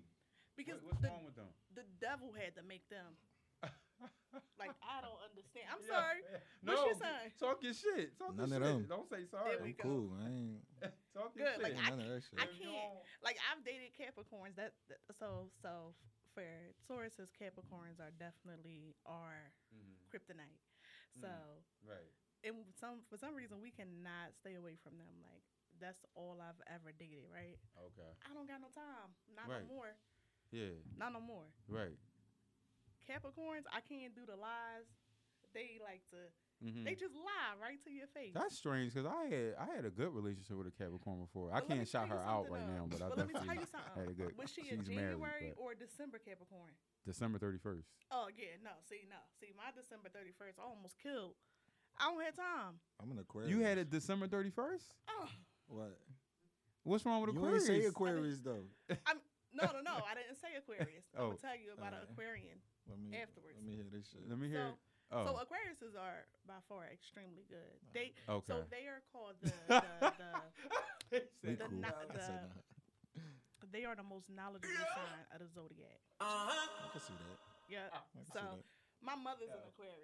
because What- what's the, wrong with them? the devil had to make them. [LAUGHS] like I don't understand. I'm Yeah, sorry. [LAUGHS] yeah. What's no, your sign? Talk your shit. Talk None your of shit. them. Don't say There sorry. we I'm go. cool. I ain't [LAUGHS] Talk your Good, shit. like, I, of that shit. I can't. Like I've dated Capricorns. That, that so so for Tauruses, Capricorns are definitely our Mhm. kryptonite. So Right. And some for some reason we cannot stay away from them. Like that's all I've ever dated. Right? Okay. I don't got no time. Not Right. no more. Yeah. Not no more. Right. Capricorns, I can't do the lies. They like to. Mhm. They just lie right to your face. That's strange because I had I had a good relationship with a Capricorn before. I But me can't shout her out right now, but I But let me tell you something. had a good. Was she a January married, or December Capricorn? December thirty first. Oh yeah, no. See, no. See, my December thirty first, I almost killed. I don't have time. I'm an Aquarius. You had it December thirty first. Oh, what? What's wrong with You Aquarius? ain't say Aquarius though. I'm no, no, no. I didn't say Aquarius. I'm [LAUGHS] Oh. gonna tell you about an Aquarian. Let me Afterwards. Let me hear this shit. Let me hear. So, it. oh, so Aquariuses are by far extremely good. They okay. so they are called the [LAUGHS] the, the We [LAUGHS] the cool. no- the- they are the most knowledgeable sign of the zodiac. I can see that. Yeah. I can see So that. My mother's an Aquarius.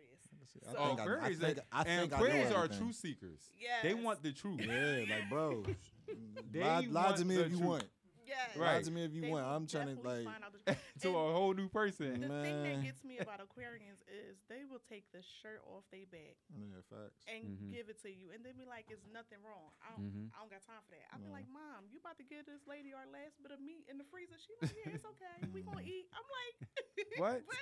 So- I Oh, think I, I Aquarius, think, I and think I know Aquarius are everything. truth seekers. Yes. They want the truth. Yeah, like bro, [LAUGHS] They lie, lie to me if you truth. want. Yes. Right. Lie to me if you They want. I'm trying to definitely like. Find out the- to And a whole new person. The thing that gets me about Aquarians is they will take the shirt off their back Yeah, facts. and Mhm. give it to you, and they be like, "It's nothing wrong. I don't, Mhm. I don't got time for that." I be like, "Mom, you about to give this lady our last bit of meat in the freezer?" She like, "Yeah, it's okay. [LAUGHS] we gonna eat." I'm like, [LAUGHS] What? we,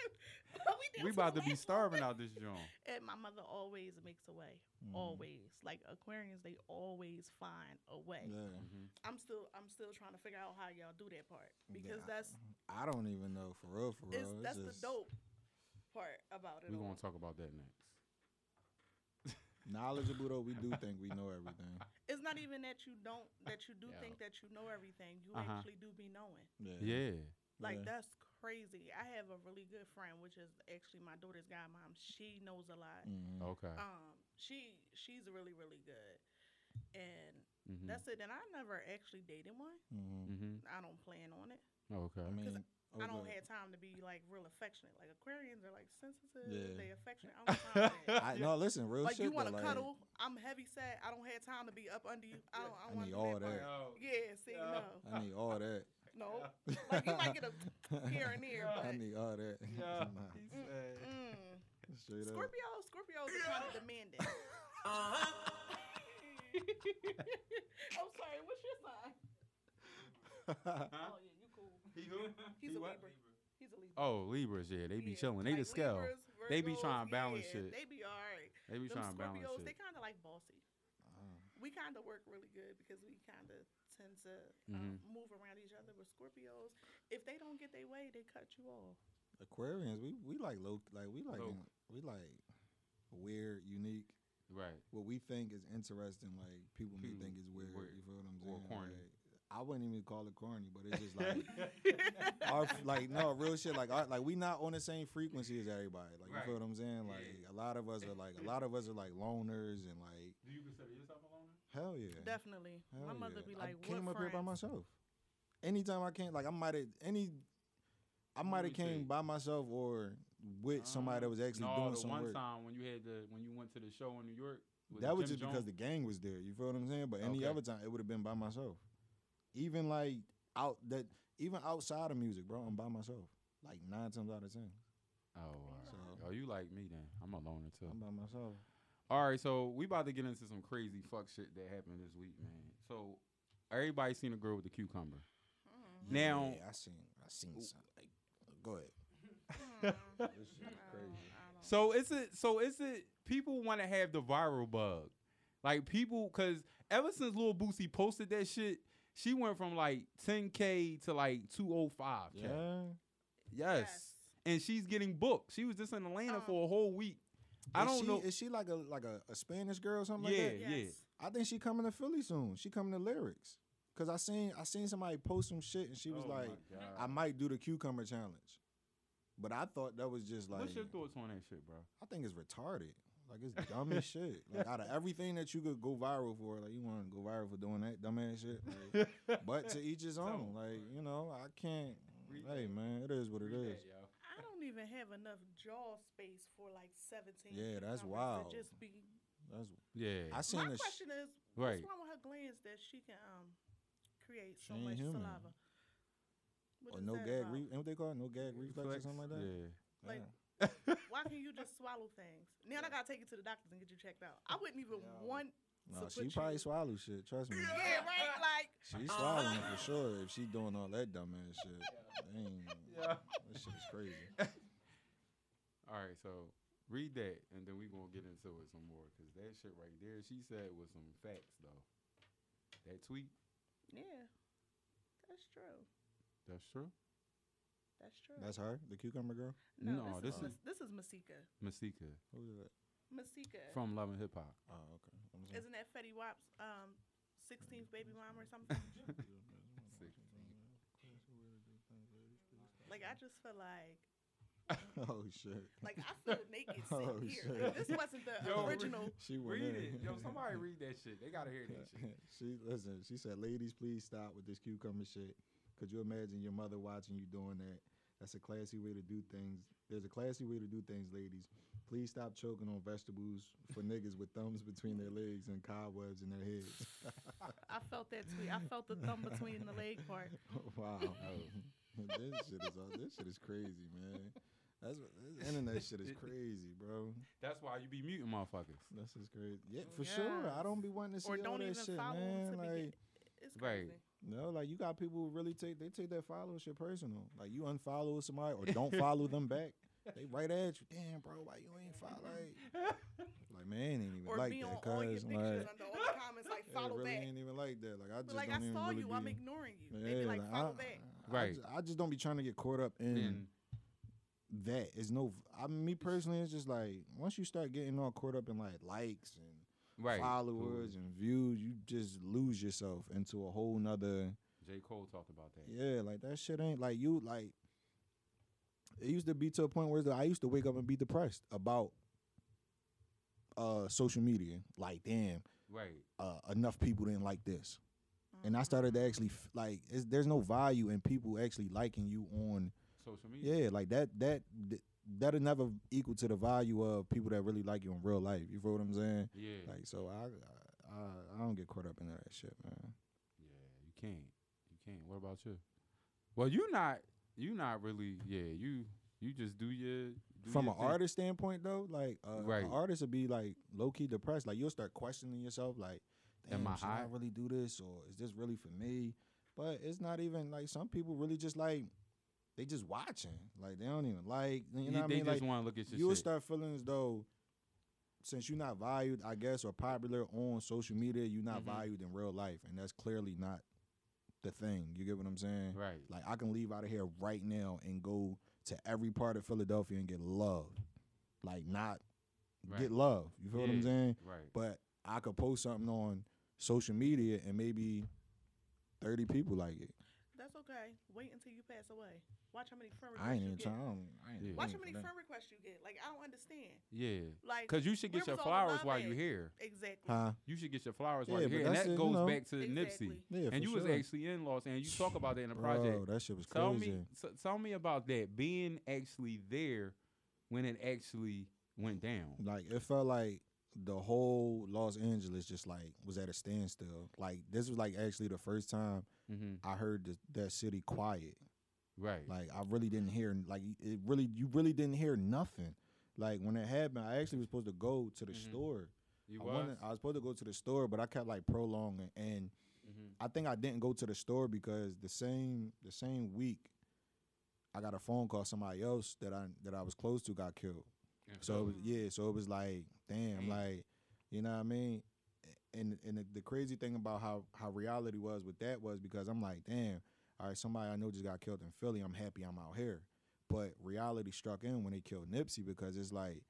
down We about to be starving out this joint. [LAUGHS] And my mother always makes a way. Mm. Always, like Aquarians, they always find a way. Yeah, I'm still, I'm still trying to figure out how y'all do that part because Yeah, that's I don't even know for real, for real. it's, It's that's just the dope part about it. We're gonna talk about that next. [LAUGHS] knowledgeable though. We do think we know everything. It's not even that you don't that you do Yeah. think that you know everything. You Uh-huh. actually do be knowing. Yeah, Yeah. Like Yeah. that's crazy. I have a really good friend, which is actually my daughter's godmom. She knows a lot. Mhm. Okay. Um, she she's really really good, and Mhm. that's it. And I never actually dated one. Mhm. Mhm. I don't plan on it. Okay. I mean, I don't have time to be like real affectionate. Like Aquarians are like sensitive. Yeah. They affectionate. I don't have time for that. [LAUGHS] I no, listen, real shit. like shit. you want to though, like, cuddle. I'm heavy set. I don't have time to be up under you. I don't. I, I don't want need to do all that. part. that. Yeah. See, no, I need all that. [LAUGHS] no. [LAUGHS] Like you might get a here and there, But I need all that. Yeah. Nah, He said. mm. straight up. Scorpio, Scorpios are kind of demanding. I'm sorry. What's your sign? Oh yeah, you cool. He who? [LAUGHS] He's He a what? Libra. He's a Libra. Oh, Libras, yeah, they be Yeah, chilling. They the scale. Libras, They be trying to balance yeah, shit. They be all right. They be Them trying to balance Scorpios, shit. they kind of like bossy. Oh. We kind of work really good because we kind of tend to um, move around each other. With Scorpios, if they don't get their way, they cut you off. Aquarians, we we like low, like we like Low. in- we like weird, unique. Right. What we think is interesting, like people may People think is weird. weird You feel what I'm saying? or saying? corny. Like, I wouldn't even call it corny, but it's just like [LAUGHS] our like no real shit. Like our, like we not on the same frequency as everybody. Like you feel what I'm saying? Like a lot of us are like a lot of us are like loners and like Do you consider yourself a loner? hell yeah. Definitely, Hell my mother yeah. be like, I came "What up here by myself. Anytime I came, like I might have any, I might have came see. by myself or with uh, somebody that was actually no, doing the some one work. time when you had the when you went to the show in New York. with That was Jim just because the gang was there. You feel what I'm saying? But any Okay. other time, it would have been by myself. Even like out that, even outside of music, bro, I'm by myself. Like nine times out of ten, Oh, all right. So- oh, you like me then? I'm a loner too. I'm by myself. All right, so we about to get into some crazy fuck shit that happened this week, man. So everybody seen a girl with a cucumber. Mm-hmm. Now, yeah, I seen, I seen some. Like, go ahead. Mm, [LAUGHS] This shit is crazy. So is it? So is it? People want to have the viral bug, like people, because ever since Lil Boosie posted that shit, she went from like 10k to like 205k. Yeah. Yes. and she's getting booked. She was just in Atlanta Um, for a whole week. I Is don't she, know. Is she like a like a, a Spanish girl or something Yeah, like that? yeah. Yes. I think she coming to Philly soon. She coming to lyrics. Cause I seen I seen somebody post some shit and she was Oh like, I might do the cucumber challenge. But I thought that was just like What's your thoughts on that shit, bro? I think it's retarded. Like it's dumb as shit. Like out of everything that you could go viral for, like you want to go viral for doing that dumb ass shit. Like, but to each his own. [LAUGHS] Like you know, I can't. Read hey that. man, it is what it is. I don't even have enough jaw space for like 17. Yeah, that's wild. Just be. That's Yeah. I seen My this. question is, Right. what's wrong with her glands that she can um create She so much human. saliva? What or no gag. about? Re- what they call it? No gag reflex or something like that. Yeah. Like, Yeah. Why can't you just swallow things? Now I gotta take you to the doctors and get you checked out. I wouldn't even want. No, to she put probably you- swallow shit. Trust me. Yeah, right. Like She's uh-uh. swallowing it for sure if she doing all that dumbass shit. Dang. That shit is crazy. [LAUGHS] All right, so read that, and then we gonna get into it some more, cause that shit right there, she said was some facts though. That tweet, yeah, that's true. that's true. That's true. That's her, the cucumber girl. no, No, this, this is, Mas- this is Masika. Masika Who is that? Masika. from Love and Hip Hop. Oh, okay. Isn't that Fetty Wap's um 16th baby mom or something? [LAUGHS] [LAUGHS] like I just feel like [LAUGHS] oh shit. like I feel naked sitting Oh, here. shit. This wasn't the Yo, re- original. She went Read in. it, yo. Somebody read that shit. They gotta hear that shit. she listen. She said, "Ladies, please stop with this cucumber shit. Could you imagine your mother watching you doing that? That's a classy way to do things. There's a classy way to do things, ladies. Please stop choking on vegetables for niggas with thumbs between their legs and cobwebs in their heads. [LAUGHS] I felt that tweet. I felt the thumb between the leg part. [LAUGHS] wow. this shit is all, this shit is crazy, man. That's what this internet shit is crazy, bro. That's why you be muting motherfuckers. This is crazy. Yeah, oh, for sure. I don't be wanting to see Or all don't that even shit, follow man. to Like, begin. It's Right. Crazy. no, like you got people who really take they take that follow shit personal. Like you unfollow somebody or don't follow them [LAUGHS] back. They right at you. Damn, bro, why you ain't follow? Like, like man, ain't even Or like be on that. all your Cause pictures like, under all the comments like [LAUGHS] it follow really back. ain't even like that. Like I just But like don't I saw really you, be, I'm ignoring you. they be like like, follow I, back. I Right. ju- I just don't be trying to get caught up in And that. It's no. I mean, me personally, it's just like once you start getting all caught up in like likes and right. followers and views, you just lose yourself into a whole nother. J. Cole talked about that. Yeah, like that shit ain't like you like. It used to be to a point where I used to wake up and be depressed about uh social media. Like, damn, Right. uh, enough people didn't like this, and I started to actually like. It's, there's no value in people actually liking you on. Social media. Yeah, like that. That th- that'll never equal to the value of people that really like you in real life. You feel what I'm saying? Yeah. Like, so I, I, I don't get caught up in that shit, man. Yeah, you can't. You can't. What about you? Well, you not. You not really. Yeah, you. You just do your. Do From your an thing. artist standpoint, though, like uh, Right. an artist would be like low key depressed. Like you'll start questioning yourself, like, Am damn, I should high? I really do this, or is this really for me? But it's not even like some people really just like they just watching, like they don't even like. You know You- what I they mean? just Like want to look at your you'll shit. start feeling as though since you're not valued, I guess, or popular on social media, you're not Mhm. valued in real life, and that's clearly not the thing. You get what I'm saying? right. Like I can leave out of here right now and go to every part of Philadelphia and get love, like not Right. get love. You feel what I'm saying? Right. But I could post something on social media and maybe thirty people like it. That's okay. Wait until you pass away. Watch how many friend requests I ain't you even get. trying. I ain't Yeah. Watch how many friend requests you get. Like I don't understand. Yeah. Like Cause you should get where your was all the flowers love while at? you're here. Exactly. Huh? You should get your flowers while Yeah, you're but here, and that's that it, you goes know. back to Exactly. Nipsey. Yeah, and for you was sure. actually in Los Angeles. You talk about that in the Bro, project. that shit was Tell crazy. me, so, tell me about that being actually there when it actually went down. Like it felt like the whole Los Angeles just like was at a standstill. Like this was like actually the first time Mm-hmm. I heard th- that city quiet. Right. Like I really didn't hear like it really you really didn't hear nothing. Like when it happened, I actually was supposed to go to the Mhm. store. you I, was. wanted, I was supposed to go to the store, but I kept like prolonging, and Mhm. I think I didn't go to the store because the same the same week, I got a phone call. Somebody else that I that I was close to got killed. And So it was, yeah, so it was like, damn, Damn. like, you know what I mean? And and the, the crazy thing about how how reality was with that was because I'm like, damn, all right, somebody I know just got killed in Philly. I'm happy I'm out here. But reality struck in when they killed Nipsey because it's like,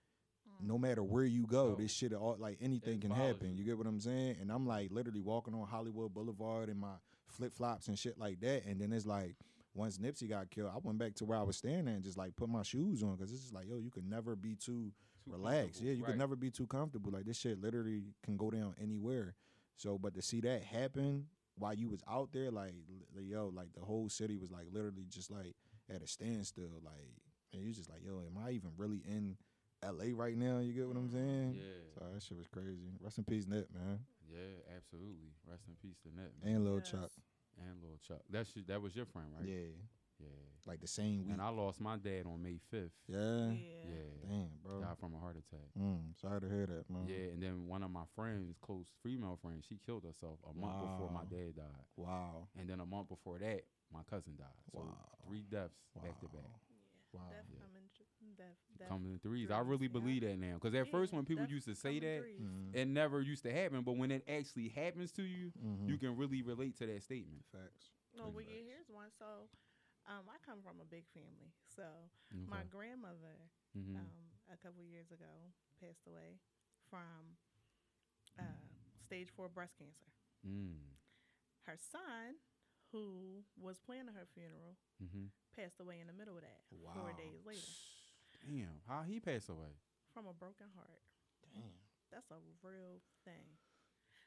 no mm. matter where you go, this shit all like anything can happen. you. You get what I'm saying? And I'm like literally walking on Hollywood Boulevard in my flip flops and shit like that. And then it's like once Nipsey got killed, I went back to where I was standing and just like put my shoes on because it's just like yo, you could never be too Too relaxed. Yeah, you Right. could never be too comfortable. Like this shit literally can go down anywhere. So, but to see that happen while you was out there, like, yo, like the whole city was like literally just like at a standstill. Like, and you just like, yo, am I even really in L.A. right now? You get what I'm saying? Yeah. So that shit was crazy. Rest in peace, Nip, man, Yeah, absolutely. Rest in peace to Nip man. and Lil Yes. Chuck. and Lil Chuck. That shit, that was your friend, right? Yeah, Yeah. like the same week. And I lost my dad on May fifth. yeah. Yeah. Yeah. Damn, bro. Died from a heart attack. Mm, sorry to hear that, man. Yeah, and then one of my friends, close female friends, she killed herself a month before my dad died. Wow. And then a month before that, my cousin died. So Wow. three deaths back to Wow. back. Wow. Death Yeah. coming, death, death. Coming in threes. I threes, really yeah. believe that now. Because at first, when people death used to say that, threes. Mhm. it never used to happen. But when it actually happens to you, Mhm. you can really relate to that statement. Facts. Oh, well, Pretty yeah, here's one. So, um, I come from a big family. So, Okay. my grandmother, Mhm. um, a couple years ago, passed away from uh, stage four breast cancer. Mm. Her son, who was planning her funeral, Mhm. passed away in the middle of that. Wow. Four days later, Damn, how he passed away? from a broken heart. Damn. That's a real thing.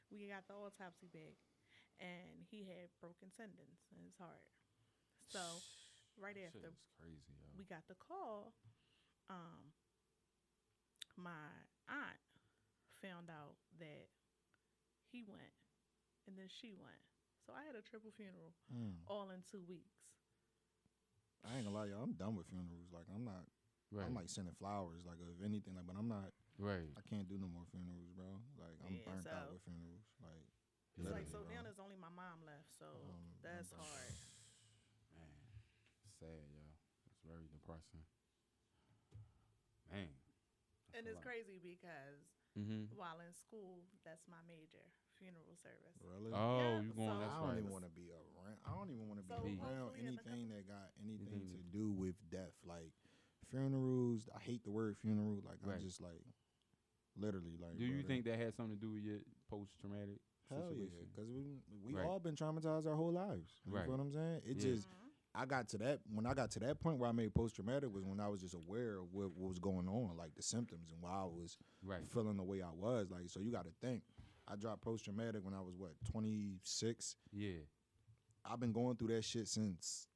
We got the autopsy back, and he had broken tendons in his heart. So, right Shit after is crazy, yo. we got the call, um, my aunt found out that he went, and then she went. So I had a triple funeral Mm. all in two weeks. I ain't gonna lie, y'all. I'm done with funerals. Like I'm not. right, I'm like sending flowers, like if anything. Like, but I'm not. right. I can't do no more funerals, bro. Like I'm Yeah, burnt out with funerals. Like It's like so bro. now there's only my mom left, so Um, that's hard. Man, sad, yo. It's very depressing. Man. And it's crazy because Mm-hmm. while in school, that's my major funeral service. Really? Oh, Yeah, you going? so- That's I don't right. even want to be around. I don't even want to be So around hopefully in a anything that got anything Anything to to- do with death. Like funerals, I hate the word funeral. Like Right. I'm just like, literally, like. Do you brother, think that had something to do with your post traumatic Hell yeah, because we we Right. all been traumatized our whole lives. You Right. feel what I'm saying? It Yeah. just I got to that when I got to that point where I made post traumatic was when I was just aware of what, what was going on, like the symptoms and why I was Right. feeling the way I was. Like so, you got to think. I dropped post traumatic when I was what 26. Yeah. I've been going through that shit since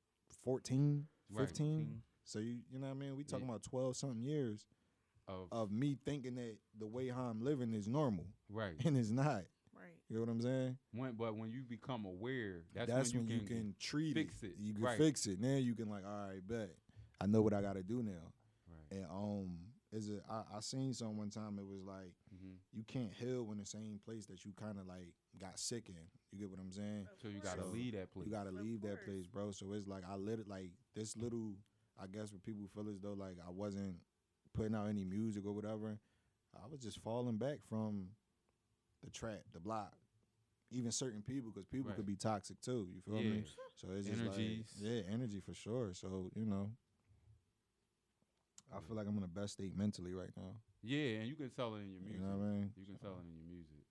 14, 15. Teen So you you know what I mean? We talking Yeah. about 12 something years Of, of me thinking that the way how I'm living is normal right. [LAUGHS] and it's not. Right. You know what I'm saying? When, but when you become aware, that's, That's, when, when, you can, treat fix it. it. You can Right. fix it. Now you can like, all right, bet. I know what I got to do now. Right. And um, is it? I, I seen some one time. It was like hmm you can't heal in the same place that you kind of like got sick in. You get what I'm saying? So you gotta So, leave that place. You got to Of leave that place, bro. So it's like I let it like this little. I guess what people feel as though like I wasn't putting out any music or whatever. I was just falling back from the trap, the block, even certain people because people Right. could be toxic too. You feel yeah. me? So it's just Energies. like yeah, energy for sure. So you know, I feel like I'm in the best state mentally right now. Yeah, and you can tell it in your music. You know what I mean? You can tell it in your music.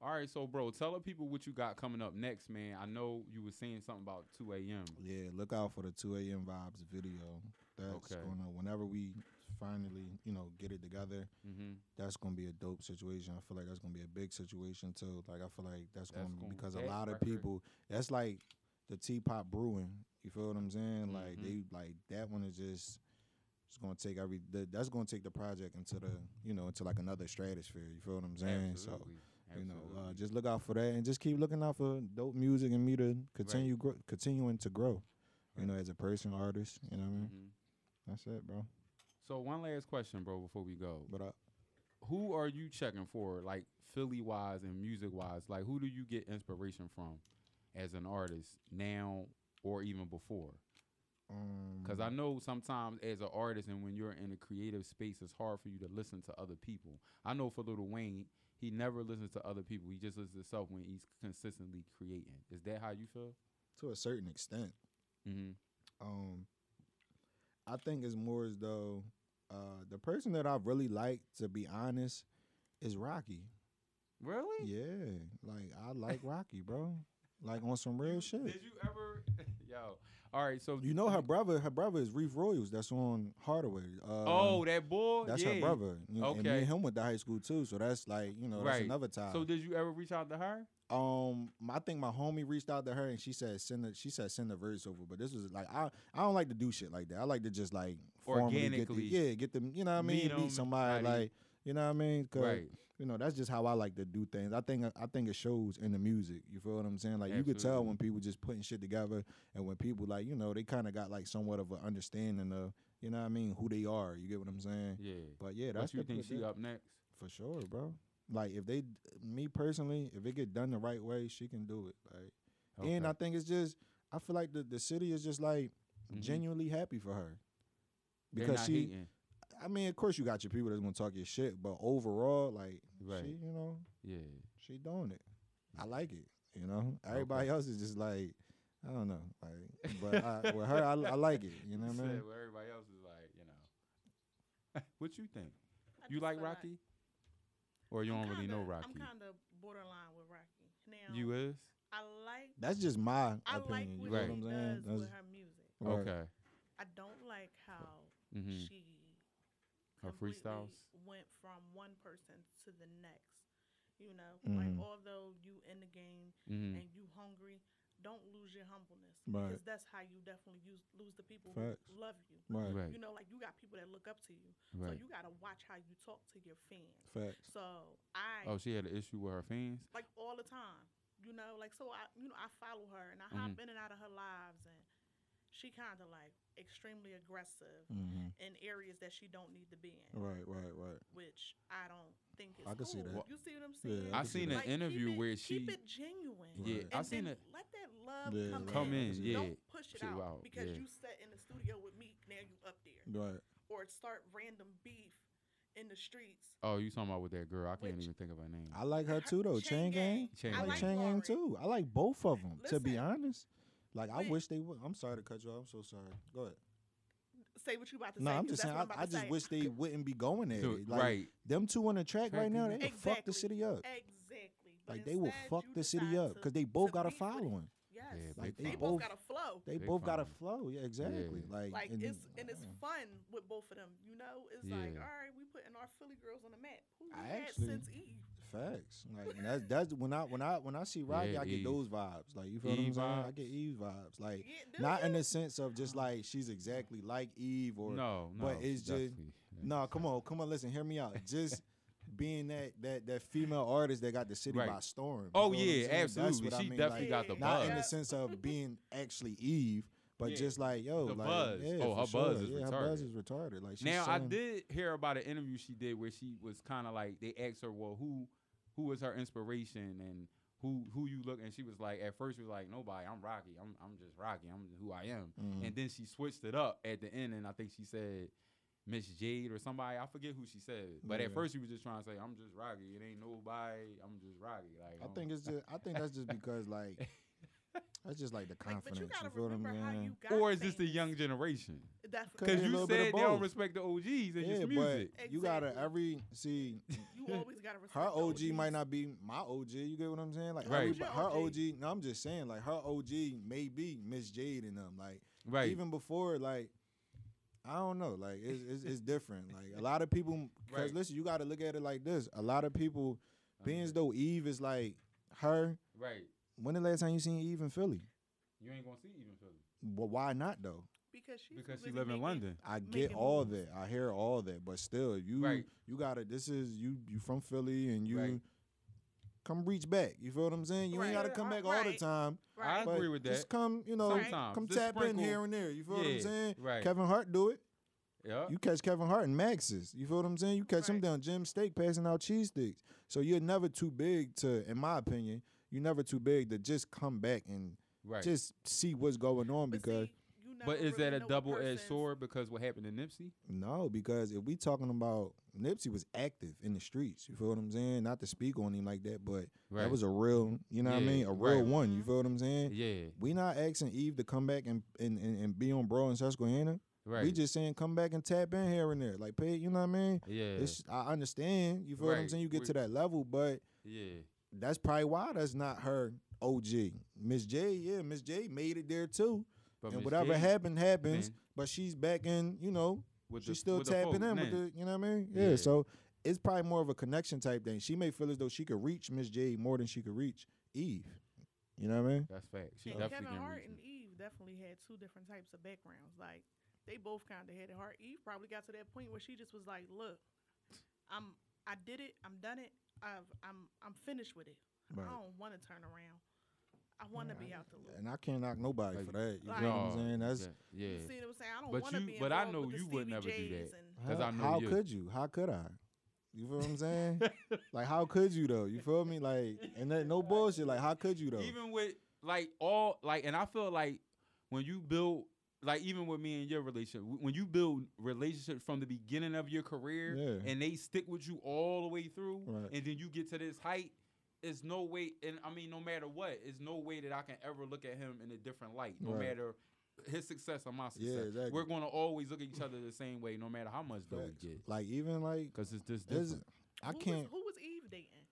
All right, so bro, tell the people what you got coming up next, man. I know you were saying something about 2 a.m. Yeah, look out for the 2 a.m. vibes video. That's Okay. gonna whenever we finally you know get it together. Mm-hmm. That's gonna be a dope situation. I feel like that's gonna be a big situation too. Like I feel like that's, That's gonna, gonna- because a lot of people. That's like the teapot brewing. You feel what I'm saying? Like Mhm. they like that one is just. It's gonna take every. The, that's gonna take the project into the you know into like another stratosphere. You feel what I'm saying? So Absolutely. you know, uh, just look out for that and just keep looking out for dope music and me to continue grow, continuing to grow. You Right. know, as a person, artist. You know what I mean? Mhm. That's it, bro. So one last question, bro, before we go. But uh, Who are you checking for, like Philly wise and music wise? Like who do you get inspiration from as an artist now or even before? um, Because I know sometimes as an artist and when you're in a creative space, it's hard for you to listen to other people. I know for Lil Wayne, he never listens to other people. He just listens to himself when he's consistently creating. Is that how you feel? to a certain extent, Mm-hmm. um, I think it's more as though uh, the person that I really like, to be honest, is Rocky. Really? Yeah, like I like [LAUGHS] Rocky, bro. Like on some real shit. Did you ever? [LAUGHS] Yo. All right. So You know her brother. Her brother is Reef Royals. That's on Hardaway. Uh, Oh, that boy. that's yeah. her brother. Know, And me Okay. and him went to high school too. So that's like you know that's Right. another tie. So did you ever reach out to her? Um, I think my homie reached out to her and she said send the she said send the verse over, but this was like I I don't like to do shit like that. I like to just like formally get the, Organically yeah get them you know what I mean meet meet somebody body. like you know what I mean 'Cause, Right. you know that's just how I like to do things. I think I think it shows in the music. You feel what I'm saying? Like you could tell when people just putting shit together and when people like you know they kind of got like somewhat of an understanding of you know what I mean who they are. You get what I'm saying? Yeah. But yeah, that's What you think she that- up next? for sure, bro. Like if they, me personally, if it get done the right way, she can do it. Like, and I think it's just, I feel like the the city is just like Mhm. genuinely happy for her because she. hating. I mean, of course, you got your people that's gonna talk your shit, but overall, like, Right. she, you know, Yeah. she doing it. I like it. You know, everybody else is just like, I don't know, like, but I, [LAUGHS] with her, I, I like it. You know what I mean? Everybody else is like, you know. [LAUGHS] what you think? I You like feel Rocky? Or you I'm don't really know Rocky? I'm kind of borderline with Rocky. Now, you is? I like That's just my I like opinion. what you know Right. what I'm saying? does That's, with her music. right. Okay. I don't like how Mm-hmm. she Her freestyles? went from one person to the next. You know, Mhm. like although you in the game Mm-hmm. and you hungry, don't lose your humbleness Right. because that's how you definitely use, lose the people Facts. who love you. Right. Right. You know, like you got people that look up to you, so you gotta watch how you talk to your fans. Facts. So I Oh, she had an issue with her fans. like all the time. You know, like so I you know I follow her and I Mhm. hop in and out of her lives and she kind of like extremely aggressive hmm in areas that she don't need to be in, Right. Right. Right. which I don't think is I can cool. see that. You see what I'm Yeah, saying? I I see seen an Like, interview it- where she keep it genuine. Yeah, Right. I And seen it. let that love Yeah, come, right. Come in, in. yeah. Don't push it out, out, because yeah. you sat in the studio with me. Now you up there, Right. or start random beef in the streets. Oh, you talking about with that girl? I can't Which- even think of her name. I like her too though. Chain Gang. Chain I like Gang. Chain Gang too. I like both of them. To be honest, like I Wait. wish they would. I'm sorry to cut you off. I'm so sorry. Go ahead. Say what you about to No, say. No, I'm just saying. I, I'm about I just say. wish they wouldn't be going there. Dude, Like right. them two on the track Track right now, they together. can fuck the city up. Exactly. But Like they will fuck the city decide up because they both got a beef with following. Yes. Yeah, Like they they both both got a flow. They Big both got a flow. Yeah, exactly. Yeah. Like, Like and, it's and it's fun with both of them. You know, it's like all right, we putting our Philly girls on the map. Who we had actually- since Eve? Facts. Like and that's that's when I when I when I see Rocky, Yeah, I get Eve. those vibes. Like you feel Eve what I'm saying? I get Eve vibes. Like Yeah, do not in the sense of just like she's exactly like Eve or no, no. but it's just- definitely- no. Come on, come on. Listen, hear me out. Just [LAUGHS] being that that that female artist that got the city Right. by storm. Oh feel what I'm yeah, saying? That's absolutely. what I She mean, definitely like, got the Yeah. not buzz. in the sense of [LAUGHS] being actually Eve, but Yeah. just like yo, The like buzz. yeah, Oh, her sure. buzz is yeah, her buzz is retarded. Like she's Now I did hear about an interview she did where she was kind of like they asked her, well, who who was her inspiration and who who you look and she was like at first she was like nobody I'm Rocky I'm I'm just Rocky I'm who I am. Mhm. and then she switched it up at the end and I think she said Miss Jade or somebody I forget who she said. But at first she was just trying to say I'm just Rocky it ain't nobody I'm just Rocky like I I'm- think it's just I think that's just [LAUGHS] because like that's just like the Like, but confidence. you you, gotta feel what I'm remember how saying? you got or is this the young generation because you little bit of said they don't respect the OGs and yeah, your music but you gotta Exactly. every see you [LAUGHS] always gotta respect. her the OG OGs. might not be my OG. You get what I'm saying? Like Right. everybo- Who's your her OG? OG. No, I'm just saying like her OG may be Miss Jade and them. Like right even before like. I don't know, like it's, it's it's different. Like a lot of people, because Right. listen, you got to look at it like this. A lot of people, being as though Eve is like her. right When the last time you seen Eve in Philly? you ain't gonna see even Philly Well, why not though? because she's because she live in London I get all moves. that. I hear all that, but still, you Right. you gotta. This is you. You from Philly, and you Right. come reach back. You feel what I'm saying? You ain't gotta come back all the time. I Right. but agree with that. Just come, you know, Sometimes. come Just tap in here and there. You feel what I'm saying? right. Kevin Hart do it. yeah You catch Kevin Hart and Max's. You feel what I'm saying? You catch him down Jim Steak passing out cheese sticks. So you're never too big to, in my opinion, you're never too big to just come back and right just see what's going on But because. see, But never is that a double edged sword because what happened to Nipsey? No, because if we talking about Nipsey was active in the streets, you feel what I'm saying? Not to speak on him like that, but Right. that was a real, you know what I mean? A real right. one. You feel what I'm saying? Yeah, We not asking Eve to come back and and, and, and be on Broad and Susquehanna. right. We just saying come back and tap in here and there, like pay. You know what I mean? yeah, It's, I understand. You feel what I'm saying? You get We- to that level, but yeah, that's probably why that's not her OG. Miss J, yeah, Miss J made it there too. but and Miss whatever Jade happened happens. been But she's back in, you know, with she's the, still with tapping folk in now. with the, you know what I mean? Yeah. Yeah. So it's probably more of a connection type thing. She may feel as though she could reach Miss J more than she could reach Eve. You know what I mean? That's fact. She And definitely Kevin Hart and. Eve definitely had two different types of backgrounds. Like they both kind of had it hard. Eve probably got to that point where she just was like, "Look, I'm I did it. I'm done it. I've I'm I'm finished with it. Right. I don't want to turn around. I want to be out the loop. And I can't knock nobody Like, for that. You Like- feel what I'm saying? That's yeah, yeah. You see what I'm saying? I don't But want to you- be. but I know with you would Stevie never do that. 'Cause how, I know how you. could you? How could I? You feel what I'm saying? [LAUGHS] like how could you though? You feel me? Like and that no bullshit. Like how could you though? Even with like all like, and I feel like when you build like even with me and your relationship, when you build relationships from the beginning of your career Yeah. and they stick with you all the way through, Right. and then you get to this height, it's no way. And I mean, no matter what, it's no way that I can ever look at him in a different light. No Right. matter his success or my success, Yeah, exactly. we're gonna always look at each other the same way, no matter how much dough we get, Like even like because it's just different. I who can't Was, who was Eve dating?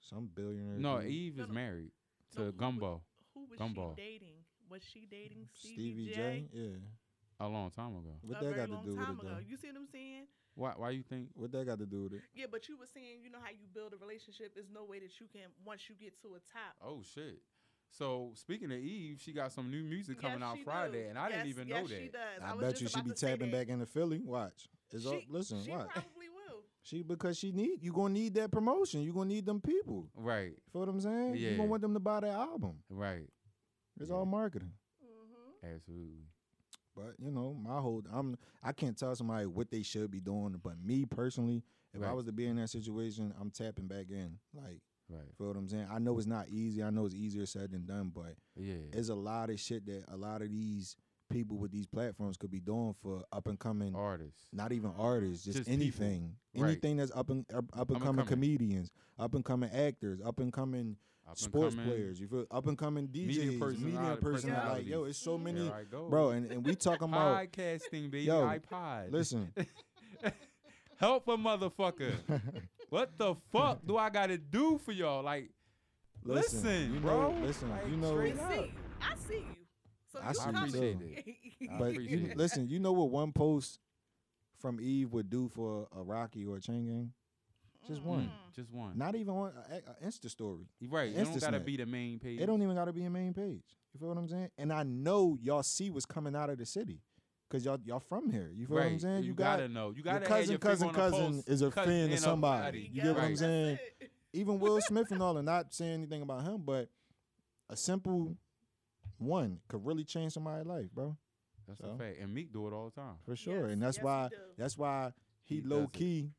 some billionaire. No, dude. Eve is no. married No, to who Gumbo Was, who was Gumball. she dating? Was she dating Stevie, Stevie J? J. Yeah. a long time ago. What a that very got to long do with it ago. though? You see what I'm saying? Why? Why you think? What that got to do with it? Yeah, but you were saying, you know how you build a relationship. There's no way that you can once you get to a top. Oh shit. So speaking of Eve, she got some new music coming Yes, out Friday, do. and I didn't even yes, know She that. does. I, was bet you she about be tapping that. back into Philly. Watch. It's all, She- listen, she watch. probably will. She because she need you gonna need that promotion. You gonna need them people. Right, You feel what I'm saying? Yeah. You Yeah. gonna want them to buy that album. right, It's Yeah. all marketing. Mm-hmm. absolutely. But you know, my whole I'm I can't tell somebody what they should be doing. But me personally, if I was to be in that situation, I'm tapping back in. Like, Right, feel what I'm saying? I know it's not easy. I know it's easier said than done. But yeah, there's a lot of shit that a lot of these people with these platforms could be doing for up and coming. artists. Not even artists, just, Just people. anything, Right. anything that's up and up, up and coming coming. comedians, up and coming actors, up and coming Up and sports coming players. You feel up and coming DJs, media, personali- person. Like personalities. yo, it's so many, There I go. bro. And, and we talking about podcasting, baby. Yo, iPod. listen. [LAUGHS] help a motherfucker. [LAUGHS] what the fuck do I gotta do for y'all? Like, Listen, listen, you bro. know- listen, Like, you know- We straight see you. I see you. So I you see I you appreciate too. I [LAUGHS] But appreciate you it. listen, you know what one post from Eve would do for a Rocky or a chain gang? Just mm. one. Mm. Just one. Not even one a, a Insta story. right. You don't Insta gotta snap. be the main page. It don't even gotta be a main page. You feel what I'm saying? And I know y'all see what's coming out of the city. Cause y'all y'all from here. You feel right. what I'm saying? You, got gotta know. You your gotta have cousin, your cousin, finger on the cousin pulse. is a Cousin fan to somebody. buddy. You get what I'm saying? [LAUGHS] Even Will Smith and all, and not saying anything about him, but a simple one could really change somebody's life, bro. That's So. a fact. And Meek do it all the time. For sure. Yes, and that's yes, why that's why he, He does low it. key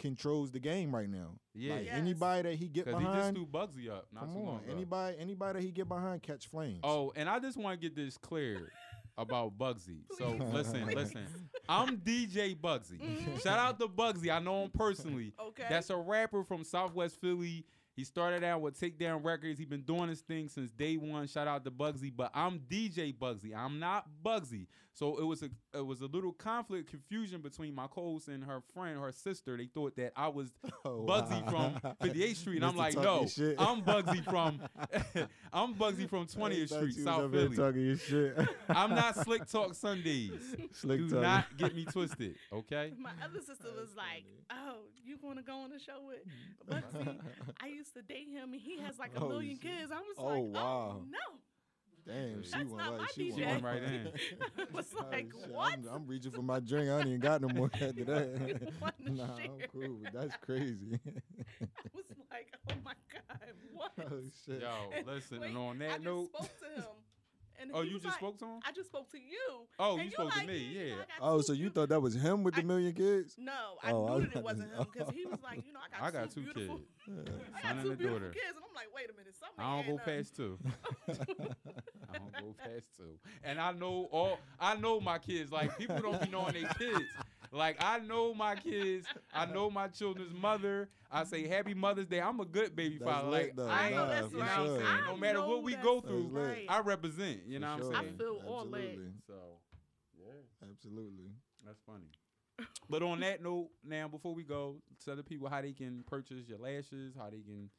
controls the game right now. Yeah. Like Yes. anybody that he get Because he just behind, threw Bugsy up not come too long on. ago. Anybody anybody that he get behind catch flames. Oh, and I just want to get this clear [LAUGHS] about Bugsy. So listen, Please. listen. [LAUGHS] I'm DJ Bugsy. Mhm. Shout out to Bugsy. I know him personally. [LAUGHS] Okay. That's a rapper from Southwest Philly. He started out with Takedown Records. He's been doing his thing since day one. Shout out to Bugsy, but I'm DJ Bugsy. I'm not Bugsy. So it was a it was a little conflict, confusion between my co-host and her friend, her sister. They thought that I was [LAUGHS] Oh, Bugsy wow. from 58th Street. And I'm like, no, shit. I'm Bugsy from [LAUGHS] [LAUGHS] I'm Bugsy from 20th Street, South Philly. Talking your shit. I'm not Slick Talk Sundays. Slick Do talking. not get me twisted, okay? My other sister was like, "Oh, you want to go on the show with Bugsy? I used to date him, and he has like a Oh, million shit. kids." I was Oh, like, oh, wow. "Oh no!" Damn, she That's went not like my she DJ. She went went right [LAUGHS] in. I was like, shit, "What?" I'm, I'm reaching for my drink. I ain't even got no more [LAUGHS] after that. want to [LAUGHS] nah, I'm cool. But that's crazy. I was like, "Oh my god, what?" oh shit. Yo, listen, Wait, and on I that just note, spoke to him, and oh, he you was just like, spoke to him? I just spoke to you. Oh, and you spoke to like, me, you know, yeah. I got Oh, two so you beautiful- thought that was him with the I- million kids? No, I Oh, I knew was that it wasn't him [LAUGHS] oh. because he was like, you know, I got, I got two beautiful, kids. [LAUGHS] I Son got and two a beautiful daughter. kids, and I'm like, wait a minute, something. I don't go past two. I don't go past two. And I know all I know my kids. Like people don't be knowing their kids. Like I know my kids. I know my children's mother. I say happy Mother's Day. I'm a good baby That's father. lit, Like though. I I ain't, know Nah, that's you for right. what I'm sure. saying? No matter what we go through, right. I represent. You know For what I'm sure. saying? I feel all lit. Absolutely. So yeah, Absolutely. that's funny. But on that note, now before we go, tell the people how they can purchase your lashes, how they can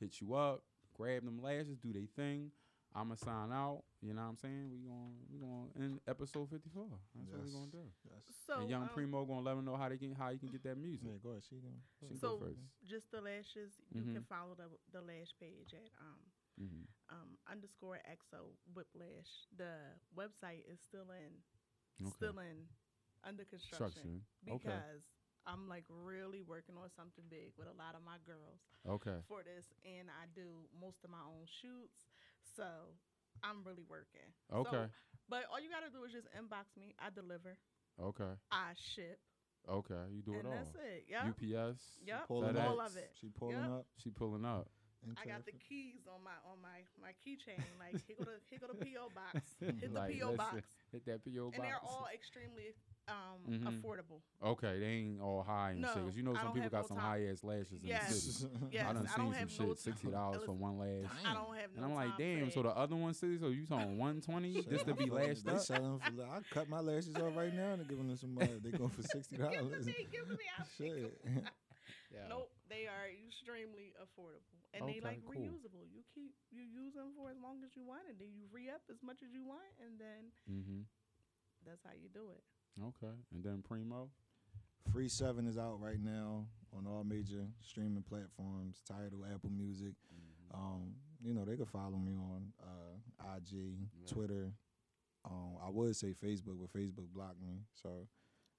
hit you up, grab them lashes, do their thing. I'ma sign out. You know what I'm saying? We going we going in episode 54. That's what we Yes. gonna do. Yes. So, and Young um, Primo gonna let them know how they can how you can get that music. Yeah, go ahead. She can. She can so go first. just the lashes, you Mhm. can follow the the lash page at um hmm um underscore exo whiplash. The website is still in Okay. still in under construction Construction. Okay. because I'm like really working on something big with a lot of my girls Okay. for this, and I do most of my own shoots, so I'm really working. Okay. So, but all you gotta do is just inbox me. I deliver. Okay. I ship, Okay. You do and it all. that's it. Yep. UPS. Yep. Pulling FedEx. All of it. She pulling Yep. up. She pulling up. In I got the keys on my on my my keychain. Like here go the here go the PO box. [LAUGHS] Hit the Like, PO box, Hit that PO box. and they're all extremely um Mhm. affordable. Okay, they ain't all high and shit. No, Cause you know I some don't people have got no some time. high ass lashes Yes. in the city. Yes, [LAUGHS] I done I seen don't some have shit, no sixty dollars for one lash. I don't have And I'm like, damn. So the other one city, so you talking one twenty [LAUGHS] just to I be feel like lashed they up? selling for. li- I cut my lashes off right now and giving them some money. They going for sixty dollars. give it to dollars. me, give it to me. I'll. Shit. Yeah. Nope, they are extremely affordable, and they like cool. reusable. You keep you use them for as long as you want, and then you re up as much as you want, and then Mm-hmm. that's how you do it. Okay. And then Primo. Free Seven is out right now on all major streaming platforms. Tidal, Apple Music. Mm-hmm. Um, you know, they could follow me on uh, IG, Twitter. Um, I would say Facebook, but Facebook blocked me, so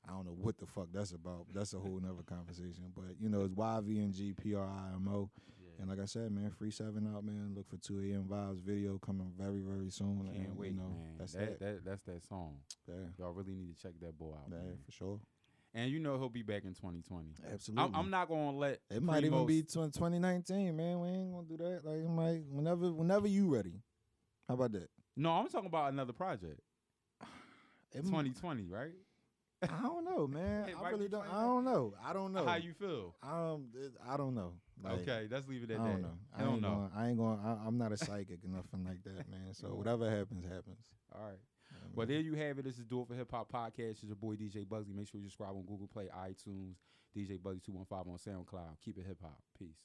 I don't know what the fuck that's about. That's a whole nother conversation. But you know, it's YVNG P R I M O. And like I said, man, free seven out, man. Look for two AM vibes video coming very, very soon. Can't and, wait, you know, man. That's that, that. that. That's that song. Yeah, Y'all really need to check that boy out. yeah, man. for sure. And you know he'll be back in 2020. Absolutely. I'm, I'm not gonna let It might even be 2019, man. We ain't gonna do that. Like, it might whenever, whenever you ready. How about that? No, I'm talking about another project. [SIGHS] It might- 2020, right? I don't know, man. [LAUGHS] I really don't. I don't know. I don't know. How you feel? Um, I don't know. Like, okay, let's leave it at I at don't that. know. I don't ain't know. Going, I ain't going. I, I'm not a psychic or nothing like that, man. So whatever happens, happens. All right. Well, there you have it. This is Do It for Hip Hop Podcast. It's your boy DJ Bugsy. Make sure you subscribe on Google Play, iTunes, DJ Bugsy two one five on SoundCloud. Keep it hip hop. Peace.